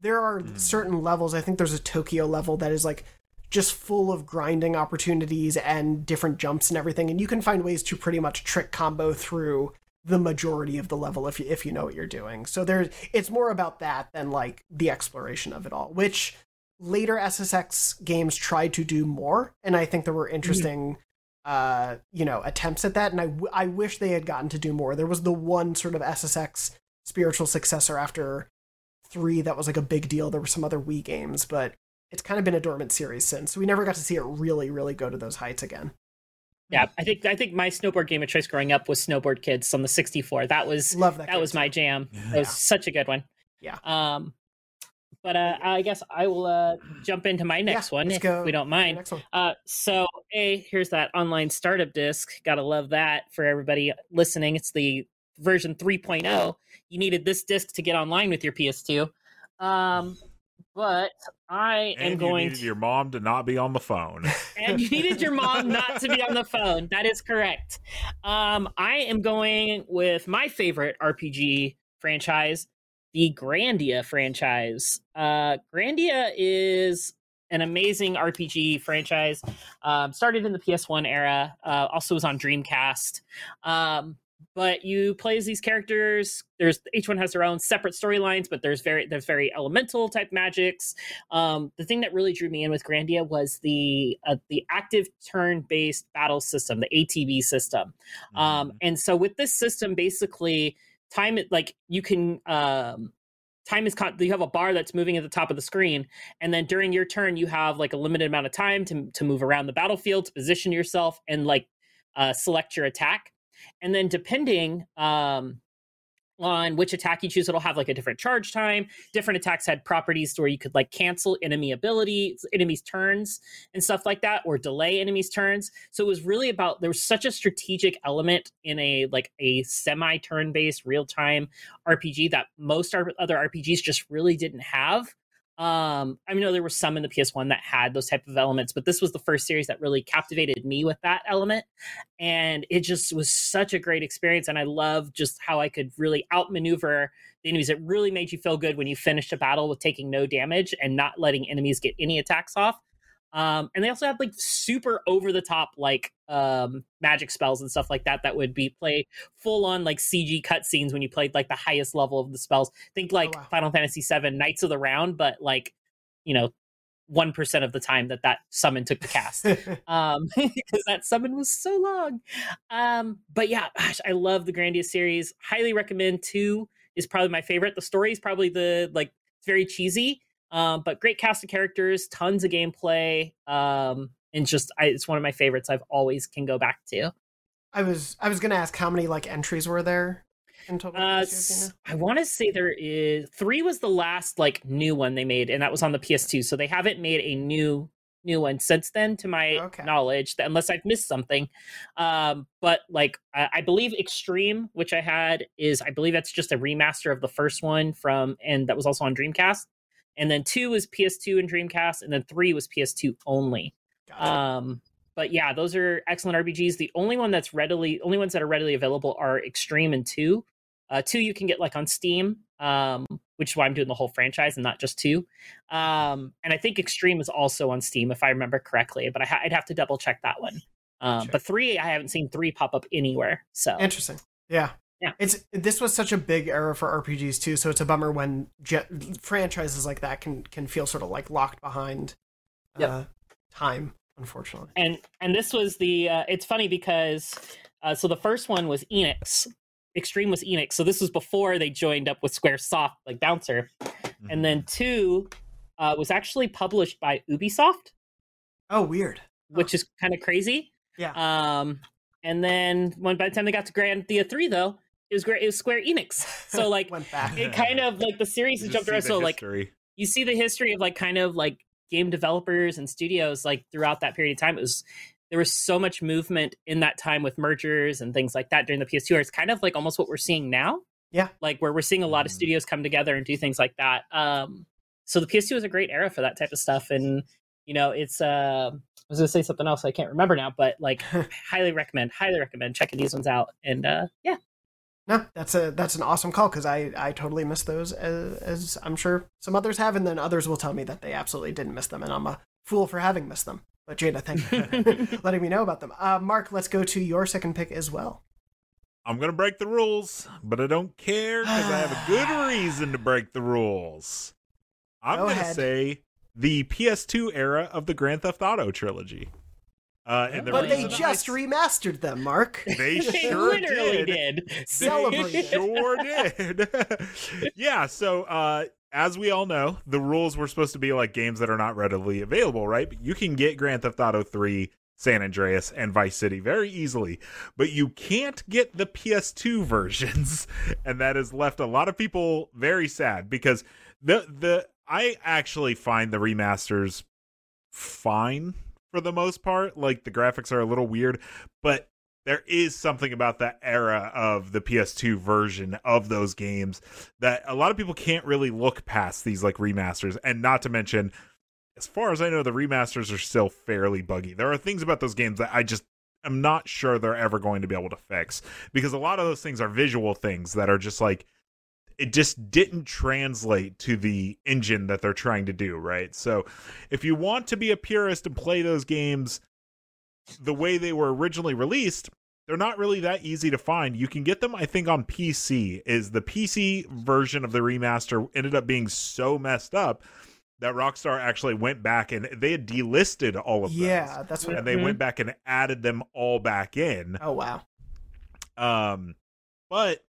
there are certain levels. I think there's a tokyo level that is like just full of grinding opportunities and different jumps and everything and you can find ways to pretty much trick combo through the majority of the level if you if you know what you're doing. So there's it's more about that than like the exploration of it all which later ssx games tried to do more and i think there were interesting uh you know attempts at that and I, w- I wish they had gotten to do more. There was the one sort of ssx spiritual successor after three that was like a big deal there were some other wii games but it's kind of been a dormant series since. We never got to see it really, really go to those heights again.
Yeah, I think I think my snowboard game of choice growing up was Snowboard Kids on the 64. That was
Love that.
that was
too.
my jam.
Yeah.
That was such a good one.
Yeah.
Um, but uh, I guess I will uh, jump into my next
Yeah,
one if we don't mind. Uh, so a here's that online startup disc. Gotta love that for everybody listening. It's the version 3.0. You needed this disc to get online with your PS2. Um, but I am
And you
going
needed
to
your mom to not be on the phone.
and you needed your mom not to be on the phone. That is correct. Um, I am going with my favorite RPG franchise, the Grandia franchise. Uh, Grandia is an amazing RPG franchise. Um, started in the PS1 era. Uh, also was on Dreamcast. Um, but you play as these characters. There's each one has their own separate storylines, but there's very there's very elemental type magics. Um, the thing that really drew me in with Grandia was the uh, the active turn based battle system, the ATB system. Um, and so with this system, basically, time like you can um, time is con- you have a bar that's moving at the top of the screen, and then during your turn, you have like a limited amount of time to to move around the battlefield to position yourself and like uh, select your attack, and then depending um, on which attack you choose, it'll have like a different charge time. Different attacks had properties where you could like cancel enemy abilities, enemies' turns, and stuff like that, or delay enemies' turns. So it was really about there was such a strategic element in a like a semi turn based real time RPG that most other RPGs just really didn't have. Um, I know there were some in the PS1 that had those type of elements, but this was the first series that really captivated me with that element. And it just was such a great experience and i love just how i could really outmaneuver the enemies. It really made you feel good when you finished a battle with taking no damage and not letting enemies get any attacks off um, and they also had like super over the top like um, magic spells and stuff like that that would be play full on like cg cutscenes when you played like the highest level of the spells. Think like
wow.
final fantasy 7 knights of the round but like you know 1% of the time that that summon took the cast. Um because that summon was so long. Um but yeah gosh i love the grandia series. Highly recommend two is probably my favorite. The story is probably the like it's very cheesy um but great cast of characters tons of gameplay um and just I, it's one of my favorites i've always can go back to
I was I was gonna ask how many like entries were there in total.
uh
this year, do you
want to say there is three was the last like new one they made and that was on the ps2 so they haven't made a new new one since then to my
Okay.
knowledge unless i've missed something um but like I, I believe extreme which i had is i believe that's just a remaster of the first one from and that was also on dreamcast and then two was ps2 and dreamcast and then three was ps2 only um but yeah those are excellent rpgs the only one that's readily only ones that are readily available are extreme and two uh two you can get like on steam um, which is why I'm doing the whole franchise and not just two. Um, and I think Extreme is also on Steam, if I remember correctly, but I would have to double check that one. Um,
Sure.
But three, I haven't seen three pop up anywhere. So
Interesting. Yeah.
Yeah.
It's this was such a big era for RPGs too, so it's a bummer when je- franchises like that can can feel sort of like locked behind uh,
Yep.
time, unfortunately.
and and this was the uh, it's funny because uh, so the first one was Enix. Extreme was Enix, so this was before they joined up with SquareSoft, like Bouncer, and then two uh, was actually published by Ubisoft,
Oh, weird.
which is kind of crazy.
Yeah.
Um, and then when by the time they got to Grandia Three, though, it was great. It was Square Enix. So like it kind of like the series has jumped around.
the
So like you see the history of like kind of like game developers and studios like throughout that period of time. It was there was so much movement in that time with mergers and things like that during the PS2 era. It's kind of like almost what we're seeing now.
Yeah.
Like where we're seeing a lot of
Mhm.
studios come together and do things like that. Um so the PS2 was a great era for that type of stuff. And you know, it's uh I was gonna say something else I can't remember now, but like highly recommend, highly recommend checking these ones out. And uh yeah.
No, that's a that's an awesome call because I I totally missed those as, as I'm sure some others have, and then others will tell me that they absolutely didn't miss them, and I'm a fool for having missed them. But Jada, thank you for letting me know about them. Uh, Mark, let's go to your second pick as well.
I'm gonna break the rules, but I don't care because I have a good reason to break the rules. I'm
Go
gonna
ahead.
say the PS2 era of the Grand Theft Auto trilogy. Uh, and the
But they
reason I
just remastered them, Mark.
they
They
sure
literally
did.
did.
They
Celebrate.
sure did. yeah, so uh as we all know, the rules were supposed to be like games that are not readily available, right? But you can get Grand Theft Auto 3, San Andreas, and Vice City very easily, but you can't get the PS2 versions, and that has left a lot of people very sad because the the I actually find the remasters fine for the most part. Like the graphics are a little weird, but there is something about that era of the PS2 version of those games that a lot of people can't really look past these like remasters. And not to mention, as far as I know, the remasters are still fairly buggy. There are things about those games that I just am not sure they're ever going to be able to fix because a lot of those things are visual things that are just like it just didn't translate to the engine that they're trying to do, right? So if you want to be a purist and play those games the way they were originally released, they're not really that easy to find. You can get them, I think, on PC. Is the PC version of the remaster ended up being so messed up that Rockstar actually went back and they had delisted all of them.
Yeah, that's what.
and they
Mhm.
went back and added them all back in.
Oh wow.
Um, but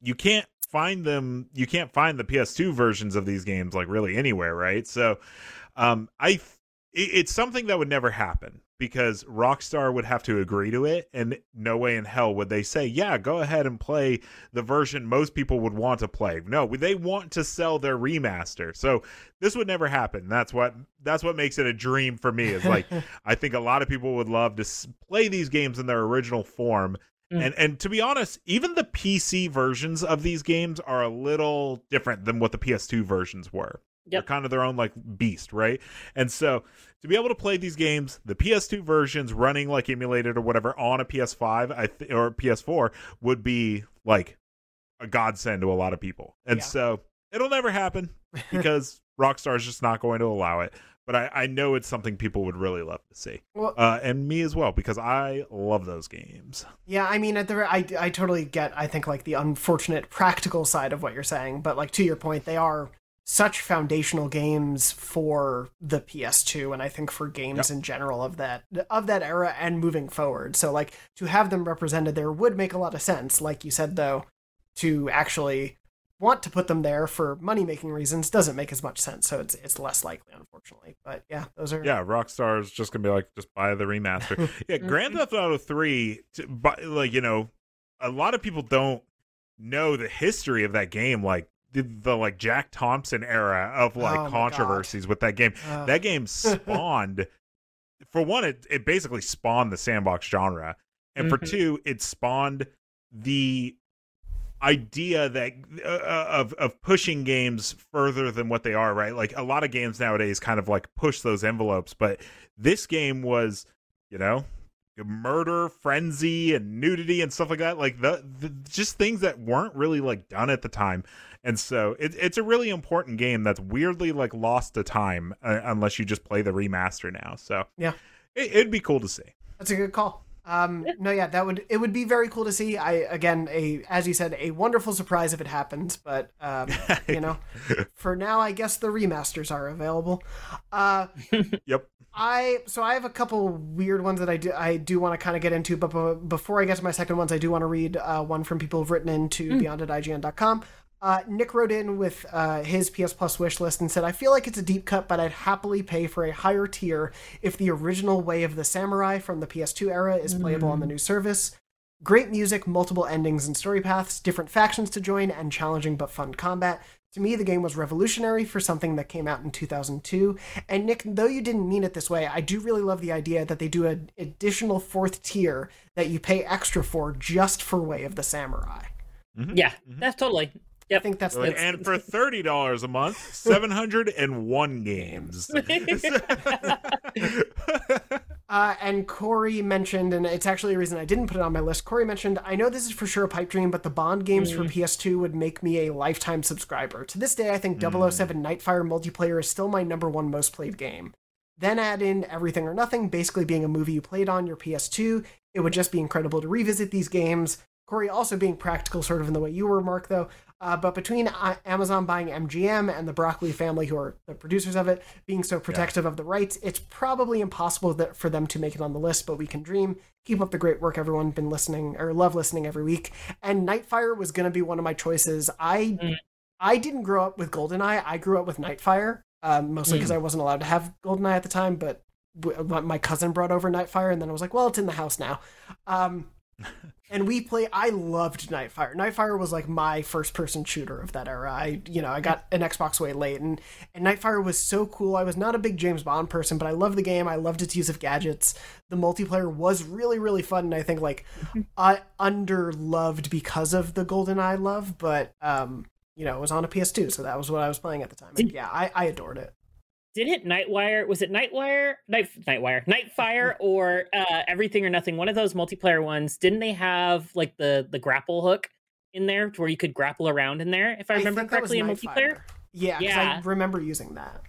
you can't find them. You can't find the PS2 versions of these games like really anywhere, right? So, um, I it, it's something that would never happen because Rockstar would have to agree to it, and no way in hell would they say, "Yeah, go ahead and play the version most people would want to play." No, they want to sell their remaster, so this would never happen. That's what that's what makes it a dream for me. Is like I think a lot of people would love to play these games in their original form.
Mm.
And and to be honest, even the PC versions of these games are a little different than what the PS2 versions were. They're kind of their own like beast, right? And so to be able to play these games, the PS2 versions running like emulated or whatever on a PS5 I th- or PS4 would be like a godsend to a lot of people. And
Yeah.
so it'll never happen because Rockstar is just not going to allow it. But I, I know it's something people would really love to see,
well,
uh, and me as well because I love those games.
Yeah, I mean, at the I I totally get. I think like the unfortunate practical side of what you're saying, but like to your point, they are such foundational games for the PS2, and I think for games in general of that of that era and moving forward. So like to have them represented there would make a lot of sense. Like you said, though, to actually want to put them there for money making reasons doesn't make as much sense. So it's it's less likely, unfortunately. But yeah, those are
Yeah, Rockstar is just gonna be like, just buy the remaster. yeah, Grand Theft Auto Three, t- but like you know, a lot of people don't know the history of that game, like the, the like Jack Thompson era of like
Oh my God.
controversies with that game.
uh,
That game spawned, for one, it it basically spawned the sandbox genre, and for
Mhm.
two, it spawned the idea that uh, of of pushing games further than what they are right? Like a lot of games nowadays kind of like push those envelopes but this game was you know murder frenzy and nudity and stuff like that. Like the, the just things that weren't really like done at the time. And so it, it's a really important game that's weirdly like lost to time uh, unless you just play the remaster now. So
Yeah.
it, it'd be cool to see.
That's a good call. Um, no, yeah, that would it would be very cool to see. I again, a as you said, a wonderful surprise if it happens. But um, you know, for now, I guess the remasters are available. Uh,
yep
I so I have a couple weird ones that I do I do want to kind of get into, but be- before I get to my second ones, I do want to read uh, one from people who've written into beyond at IGN.com. Uh, Nick wrote in with uh, his PS Plus wish list and said, "I feel like it's a deep cut, but I'd happily pay for a higher tier if the original Way of the Samurai from the PS2 era is playable on the new service." Great music, multiple endings and story paths, different factions to join, and challenging but fun combat. To me, the game was revolutionary for something that came out in 2002. And Nick, though you didn't mean it this way, I do really love the idea that they do an additional fourth tier that you pay extra for just for Way of the Samurai.
Yeah, that's totally.
I think that's
Like,
the,
and for thirty dollars a month, seven hundred and one games.
Uh, and Corey mentioned, and it's actually a reason I didn't put it on my list. Corey mentioned, I know this is for sure a pipe dream, but the Bond games for PS2 would make me a lifetime subscriber. To this day, I think 007 Nightfire multiplayer is still my number one most played game. Then add in Everything or Nothing, basically being a movie you played on your PS2. It would just be incredible to revisit these games. Corey also being practical, sort of in the way you were, Mark, though. Uh, but between uh, Amazon buying MGM and the Broccoli family, who are the producers of it, being so protective of the rights, it's probably impossible that, for them to make it on the list. But we can dream. Keep up the great work, everyone. Been listening or love listening every week. And Nightfire was going to be one of my choices. I
Mm.
I didn't grow up with GoldenEye. I grew up with Nightfire, um, mostly because I wasn't allowed to have GoldenEye at the time. But w- my cousin brought over Nightfire, and then I was like, well, it's in the house now. Um, and we play i loved nightfire. Nightfire was like my first person shooter of that era. I you know i got an xbox way late and and nightfire was so cool. I was not a big james bond person but i loved the game. I loved its use of gadgets. The multiplayer was really really fun and i think like i under loved because of the golden eye love but um you know it was on a ps2 so that was what i was playing at the time. And yeah i, I adored it
Didn't Nightwire was it Nightwire Night Nightwire Nightfire or uh, Everything or Nothing? One of those multiplayer ones. Didn't they have like the the grapple hook in there where you could grapple around in there? If I remember
was
correctly, in multiplayer.
yeah,
Yeah.
I remember using that.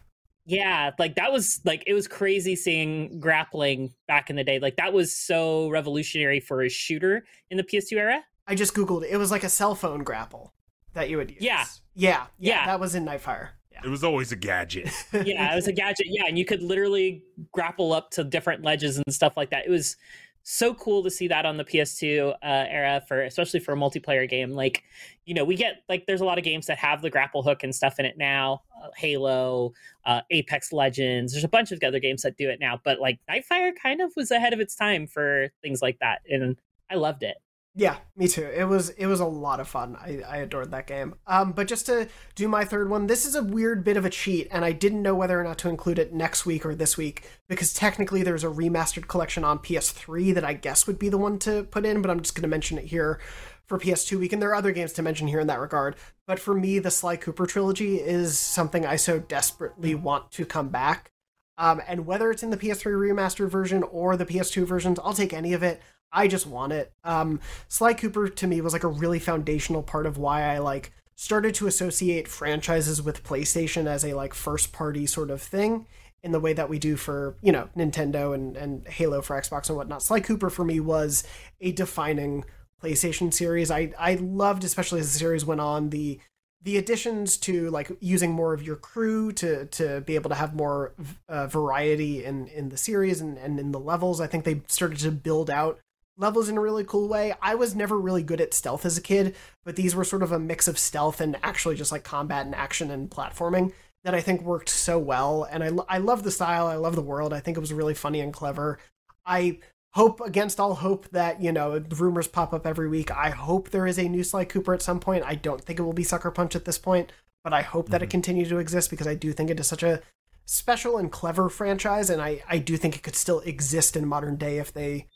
Yeah, like that was like it was crazy seeing grappling back in the day. Like that was so revolutionary for a shooter in the PS2 era.
I just googled it. It was like a cell phone grapple that you would use.
Yeah.
yeah, yeah.
Yeah.
That was in Nightfire. Yeah.
It was always a gadget.
yeah, it was a gadget. Yeah, and you could literally grapple up to different ledges and stuff like that. It was so cool to see that on the PS2 uh, era for especially for a multiplayer game. Like, you know, we get like there's a lot of games that have the grapple hook and stuff in it now. Uh, Halo, uh, Apex Legends. There's a bunch of other games that do it now, but like Nightfire kind of was ahead of its time for things like that, and I loved it.
Yeah, me too. It was it was a lot of fun. I, I adored that game. Um, but just to do my third one, this is a weird bit of a cheat, and I didn't know whether or not to include it next week or this week because technically there's a remastered collection on PS3 that I guess would be the one to put in, but I'm just going to mention it here for PS2 week, and there are other games to mention here in that regard. But for me, the Sly Cooper trilogy is something I so desperately want to come back. Um, and whether it's in the PS3 remastered version or the PS2 versions, I'll take any of it. I just want it. Um, Sly Cooper to me was like a really foundational part of why I like started to associate franchises with PlayStation as a like first party sort of thing in the way that we do for you know Nintendo and and Halo for Xbox and whatnot. Sly Cooper for me was a defining PlayStation series. I I loved especially as the series went on the the additions to like using more of your crew to to be able to have more uh, variety in in the series and and in the levels. I think they started to build out levels in a really cool way. I was never really good at stealth as a kid, but these were sort of a mix of stealth and actually just like combat and action and platforming that I think worked so well. And I, I love the style. I love the world. I think it was really funny and clever. I hope against all hope that, you know, rumors pop up every week. I hope there is a new Sly Cooper at some point. I don't think it will be Sucker Punch at this point, but I hope that it mm-hmm. continues to exist because I do think it is such a special and clever franchise. And I, I do think it could still exist in modern day if they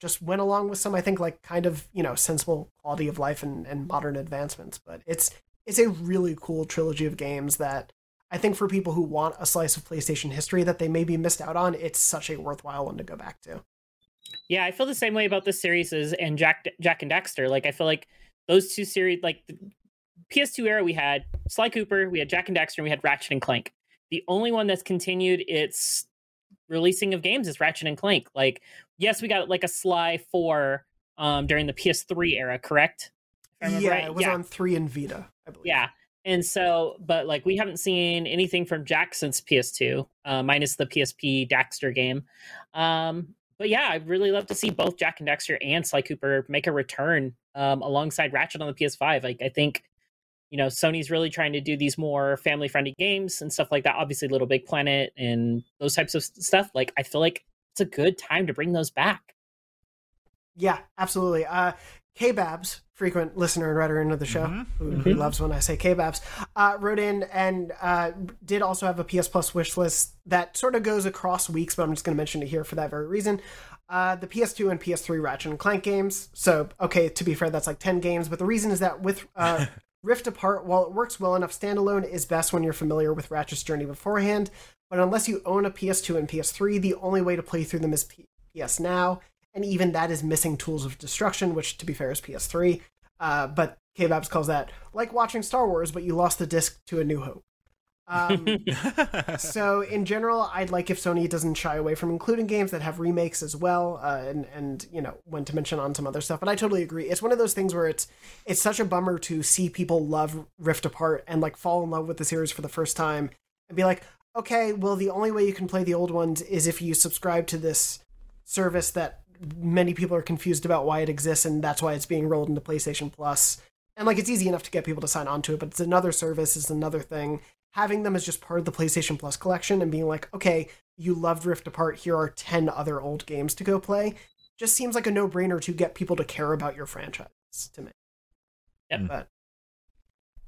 just went along with some i think like kind of you know sensible quality of life and, and modern advancements but it's it's a really cool trilogy of games that i think for people who want a slice of playstation history that they maybe missed out on it's such a worthwhile one to go back to
Yeah, I feel the same way about this series as and Jak Jak and Daxter. Like I feel like those two series, like the PS2 era, we had Sly Cooper, we had Jak and Daxter, and we had Ratchet and Clank. The only one that's continued its releasing of games is Ratchet and Clank. Like, yes, we got like a Sly Four um, during the PS3 era, correct?
Yeah, right. it was yeah. on three and Vita, I believe.
Yeah. And so, but like we haven't seen anything from Jak since PS2, uh, minus the PSP Daxter game. Um, but yeah, I'd really love to see both Jak and Daxter and Sly Cooper make a return um, alongside Ratchet on the PS5. Like I think, you know, Sony's really trying to do these more family friendly games and stuff like that. Obviously, Little Big Planet and those types of stuff. Like I feel like it's a good time to bring those back.
Yeah, absolutely. Uh, K Babs, frequent listener and writer into the show, mm-hmm. Who, who, mm-hmm. loves when I say K Babs, uh, wrote in and uh, did also have a PS Plus wish list that sort of goes across weeks, but I'm just going to mention it here for that very reason. Uh, the PS2 and PS3 Ratchet and Clank games. So, okay, to be fair, that's like 10 games, but the reason is that with uh, Rift Apart, while it works well enough standalone, is best when you're familiar with Ratchet's journey beforehand. But unless you own a PS2 and PS3, the only way to play through them is P- PS Now and even that is missing tools of destruction, which to be fair is PS3. Uh, but K-Babs calls that like watching Star Wars, but you lost the disc to A New Hope. Um, so in general, I'd like if Sony doesn't shy away from including games that have remakes as well, uh, and and you know when to mention on some other stuff. But I totally agree. It's one of those things where it's it's such a bummer to see people love Rift Apart and like fall in love with the series for the first time and be like, okay, well the only way you can play the old ones is if you subscribe to this service that many people are confused about why it exists, and that's why it's being rolled into PlayStation Plus. And like, it's easy enough to get people to sign on to it, but it's another service, it's another thing. Having them as just part of the PlayStation Plus collection and being like, okay, you loved Rift Apart, here are 10 other old games to go play, just seems like a no brainer to get people to care about your franchise to me.
Yep.
But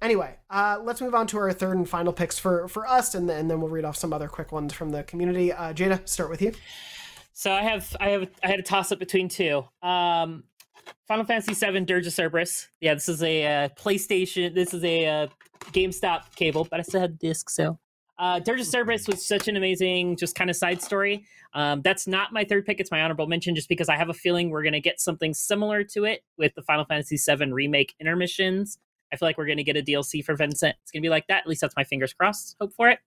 anyway, uh, let's move on to our third and final picks for, for us, and, and then we'll read off some other quick ones from the community. Uh, Jada, start with you.
So I have I have I had a toss up between two. Um, Final Fantasy VII Dirge of Cerberus. Yeah, this is a uh, PlayStation. This is a uh, GameStop cable, but I still had the disc. So uh, Dirge of Cerberus was such an amazing, just kind of side story. Um, that's not my third pick. It's my honorable mention, just because I have a feeling we're going to get something similar to it with the Final Fantasy VII remake intermissions. I feel like we're going to get a DLC for Vincent. It's going to be like that. At least that's my fingers crossed. Hope for it.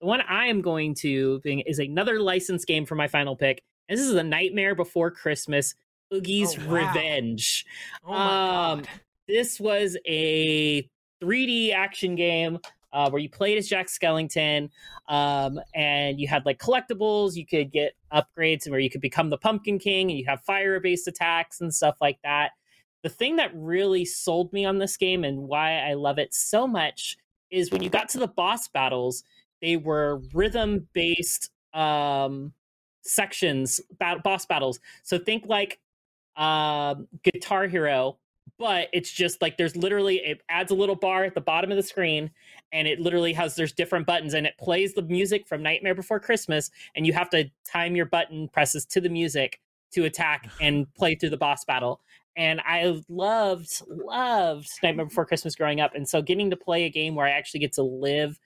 The one I am going to be is another licensed game for my final pick. This is a Nightmare Before Christmas, Oogie's oh, wow. Revenge.
Oh my um,
God. This was a 3D action game uh, where you played as Jack Skellington, um, and you had like collectibles. You could get upgrades, where you could become the Pumpkin King, and you have fire-based attacks and stuff like that. The thing that really sold me on this game and why I love it so much is when you got to the boss battles, they were rhythm-based um, sections, boss battles. So think like um, Guitar Hero, but it's just like there's literally it adds a little bar at the bottom of the screen, and it literally has there's different buttons, and it plays the music from Nightmare Before Christmas, and you have to time your button presses to the music to attack and play through the boss battle. And I loved loved Nightmare Before Christmas growing up, and so getting to play a game where I actually get to live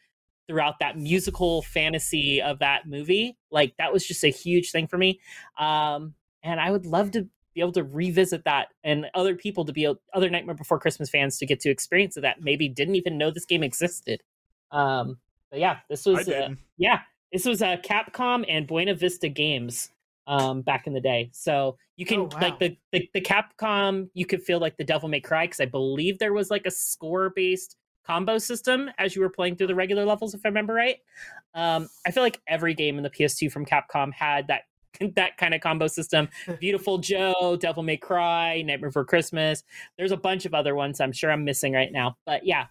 throughout that musical fantasy of that movie. Like that was just a huge thing for me. Um, and I would love to be able to revisit that and other people to be able, other Nightmare Before Christmas fans to get to experience that maybe didn't even know this game existed. Um, but yeah, this was uh, yeah, this was uh, Capcom and Buena Vista Games um, back in the day. So you can oh, wow. like the, the the Capcom, you could feel like the Devil May Cry because I believe there was like a score based combo system as you were playing through the regular levels, if I remember right. Um, I feel like every game in the PS2 from Capcom had that that kind of combo system. Beautiful Joe, Devil May Cry, Nightmare Before Christmas. There's a bunch of other ones I'm sure I'm missing right now, but yeah,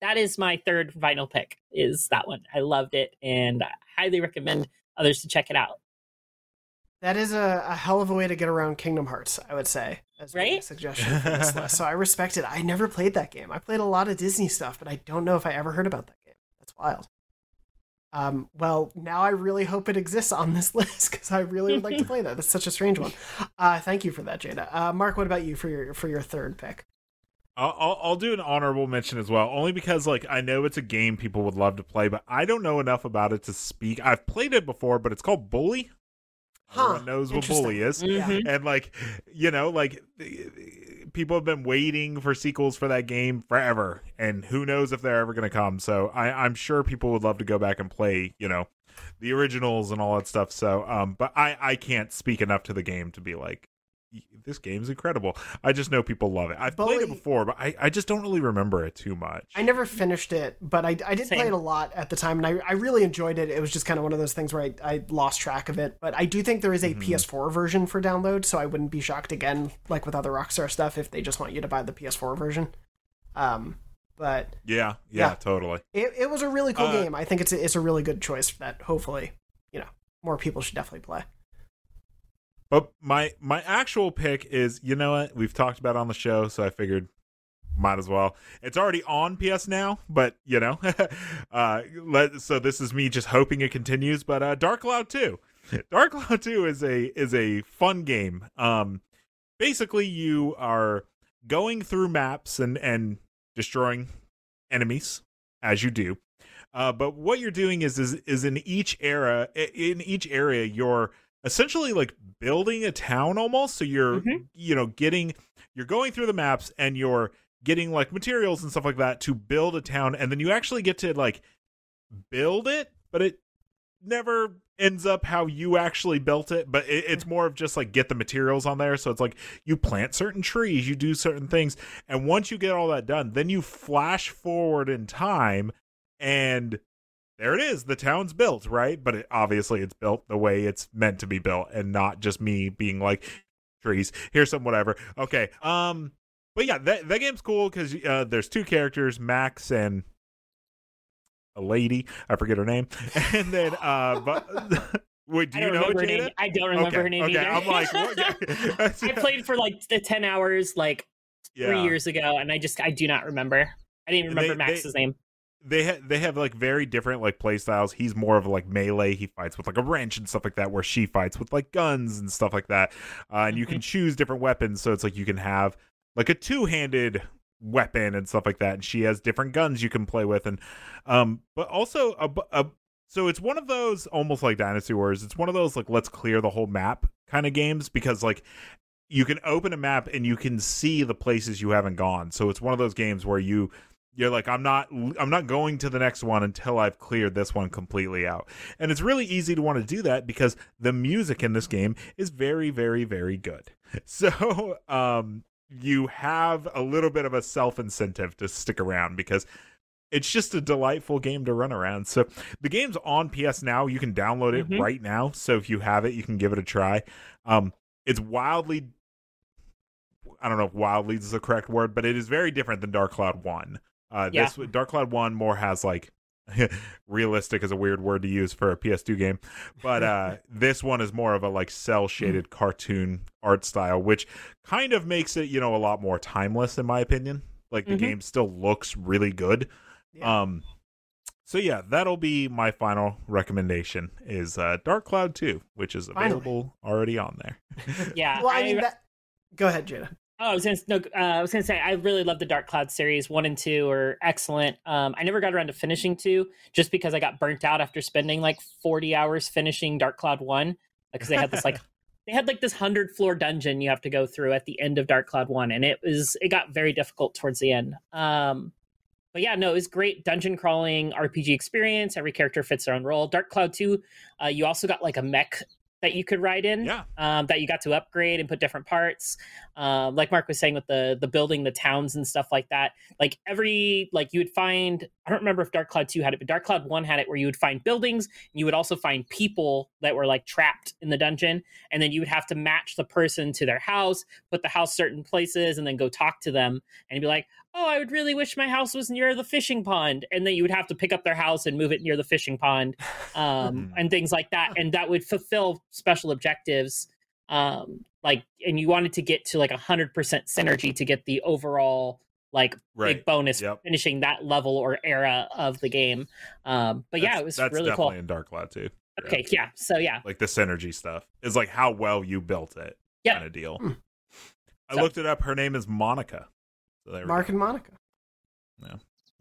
that is my third vinyl pick. Is that one? I loved it and I highly recommend others to check it out.
That is a, a hell of a way to get around Kingdom Hearts, I would say,
as right?
a suggestion for this list. So I respect it. I never played that game. I played a lot of Disney stuff, but I don't know if I ever heard about that game. That's wild. Um, well, now I really hope it exists on this list because I really would like to play that. That's such a strange one. Uh, thank you for that, Jada. Uh, Mark, what about you for your for your third pick?
I'll, I'll, I'll do an honorable mention as well, only because like I know it's a game people would love to play, but I don't know enough about it to speak. I've played it before, but it's called Bully.
Huh,
Everyone knows what bully is.
Yeah.
Mhm.
And like, you know, like people have been waiting for sequels for that game forever, and who knows if they're ever going to come. So I, I'm sure people would love to go back and play, you know, the originals and all that stuff. So, um, but I, I can't speak enough to the game to be like, this game's incredible. I just know people love it. I've played it before, but I, I just don't really remember it too much.
I never finished it, but I, I did play it a lot at the time, and I, I really enjoyed it. It was just kind of one of those things where I, I lost track of it. But I do think there is a
Mhm.
PS4 version for download, so I wouldn't be shocked again, like with other Rockstar stuff, if they just want you to buy the PS4 version. Um, but
yeah, yeah,
Yeah.
totally.
it, it was a really cool
Uh,
game. I think it's a, it's a really good choice that hopefully, you know, more people should definitely play.
But my my actual pick is, you know what? We've talked about it on the show, so I figured might as well. It's already on PS now, but you know, uh, let so this is me just hoping it continues. But uh, Dark Cloud Two, Dark Cloud Two is a is a fun game. Um, basically, you are going through maps and and destroying enemies as you do. Uh, but what you're doing is is is in each era in each area you're essentially like building a town almost. So you're
Mhm.
you know getting you're going through the maps and you're getting like materials and stuff like that to build a town and then you actually get to like build it but it never ends up how you actually built it. But it, it's more of just like get the materials on there. So it's like you plant certain trees you do certain things and once you get all that done then you flash forward in time and there it is the town's built right but it, obviously it's built the way it's meant to be built and not just me being like trees here's some whatever okay um but yeah that, that game's cool because uh, there's two characters max and a lady i forget her name and then uh but wait do you know
her
Jada?
name. I don't remember
okay,
her name
okay.
either.
i'm like?
I played for like the ten hours like three years ago, and I just I do not remember. I didn't even
They-
remember
they-
Max's name.
They ha- they have like very different like play styles. He's more of like melee. He fights with like a wrench and stuff like that, where she fights with like guns and stuff like that. Uh, and you can choose different weapons, so it's like you can have like a two handed weapon and stuff like that. And she has different guns you can play with, and um, but also a, a so it's one of those almost like Dynasty Wars. It's one of those like let's clear the whole map kind of games because like you can open a map and you can see the places you haven't gone. So it's one of those games where you you're like I'm not I'm not going to the next one until I've cleared this one completely out. And it's really easy to want to do that because the music in this game is very very very good. So um you have a little bit of a self incentive to stick around because it's just a delightful game to run around. So the game's on PS now. You can download it
Mhm.
right now. So if you have it, you can give it a try. Um, it's wildly, I don't know if wildly is the correct word, but it is very different than Dark Cloud One. Uh,
Yeah.
This Dark Cloud One more has like realistic is a weird word to use for a PS2 game, but uh, this one is more of a like cell shaded cartoon art style, which kind of makes it you know a lot more timeless in my opinion. Like the
Mhm.
game still looks really good.
Yeah.
Um, so yeah, that'll be my final recommendation is uh, Dark Cloud 2, which is
Finally.
available already on there.
Yeah.
well, I mean that. Go ahead, Jada.
Oh, I was gonna no, uh, I was gonna say I really love the Dark Cloud series. One and two are excellent. Um, I never got around to finishing two just because I got burnt out after spending like forty hours finishing Dark Cloud one because they had this like they had like this hundred floor dungeon you have to go through at the end of Dark Cloud one, and it was it got very difficult towards the end. Um, but yeah, no, it was great dungeon crawling RPG experience. Every character fits their own role. Dark Cloud two, uh, you also got like a mech that you could ride in
Yeah.
um, that you got to upgrade and put different parts. Um, like Mark was saying with the the building, the towns and stuff like that. Like every like you would find. I don't remember if Dark Cloud two had it, but Dark Cloud one had it where you would find buildings. And you would also find people that were like trapped in the dungeon, and then you would have to match the person to their house, put the house certain places, and then go talk to them and be like. Oh, I would really wish my house was near the fishing pond, and then you would have to pick up their house and move it near the fishing pond, um,
Mhm.
and things like that, and that would fulfill special objectives um like and you wanted to get to like a hundred percent synergy to get the overall like
Right.
big bonus
Yep.
finishing that level or era of the game um but yeah it was
that's
really
definitely
cool
in Dark 2. Yeah.
okay yeah so yeah
Like the synergy stuff is like how well you built it
Yeah.
kind of deal.
Hmm.
I
So-
looked it up. Her name is Monica. So
Mark and Monica.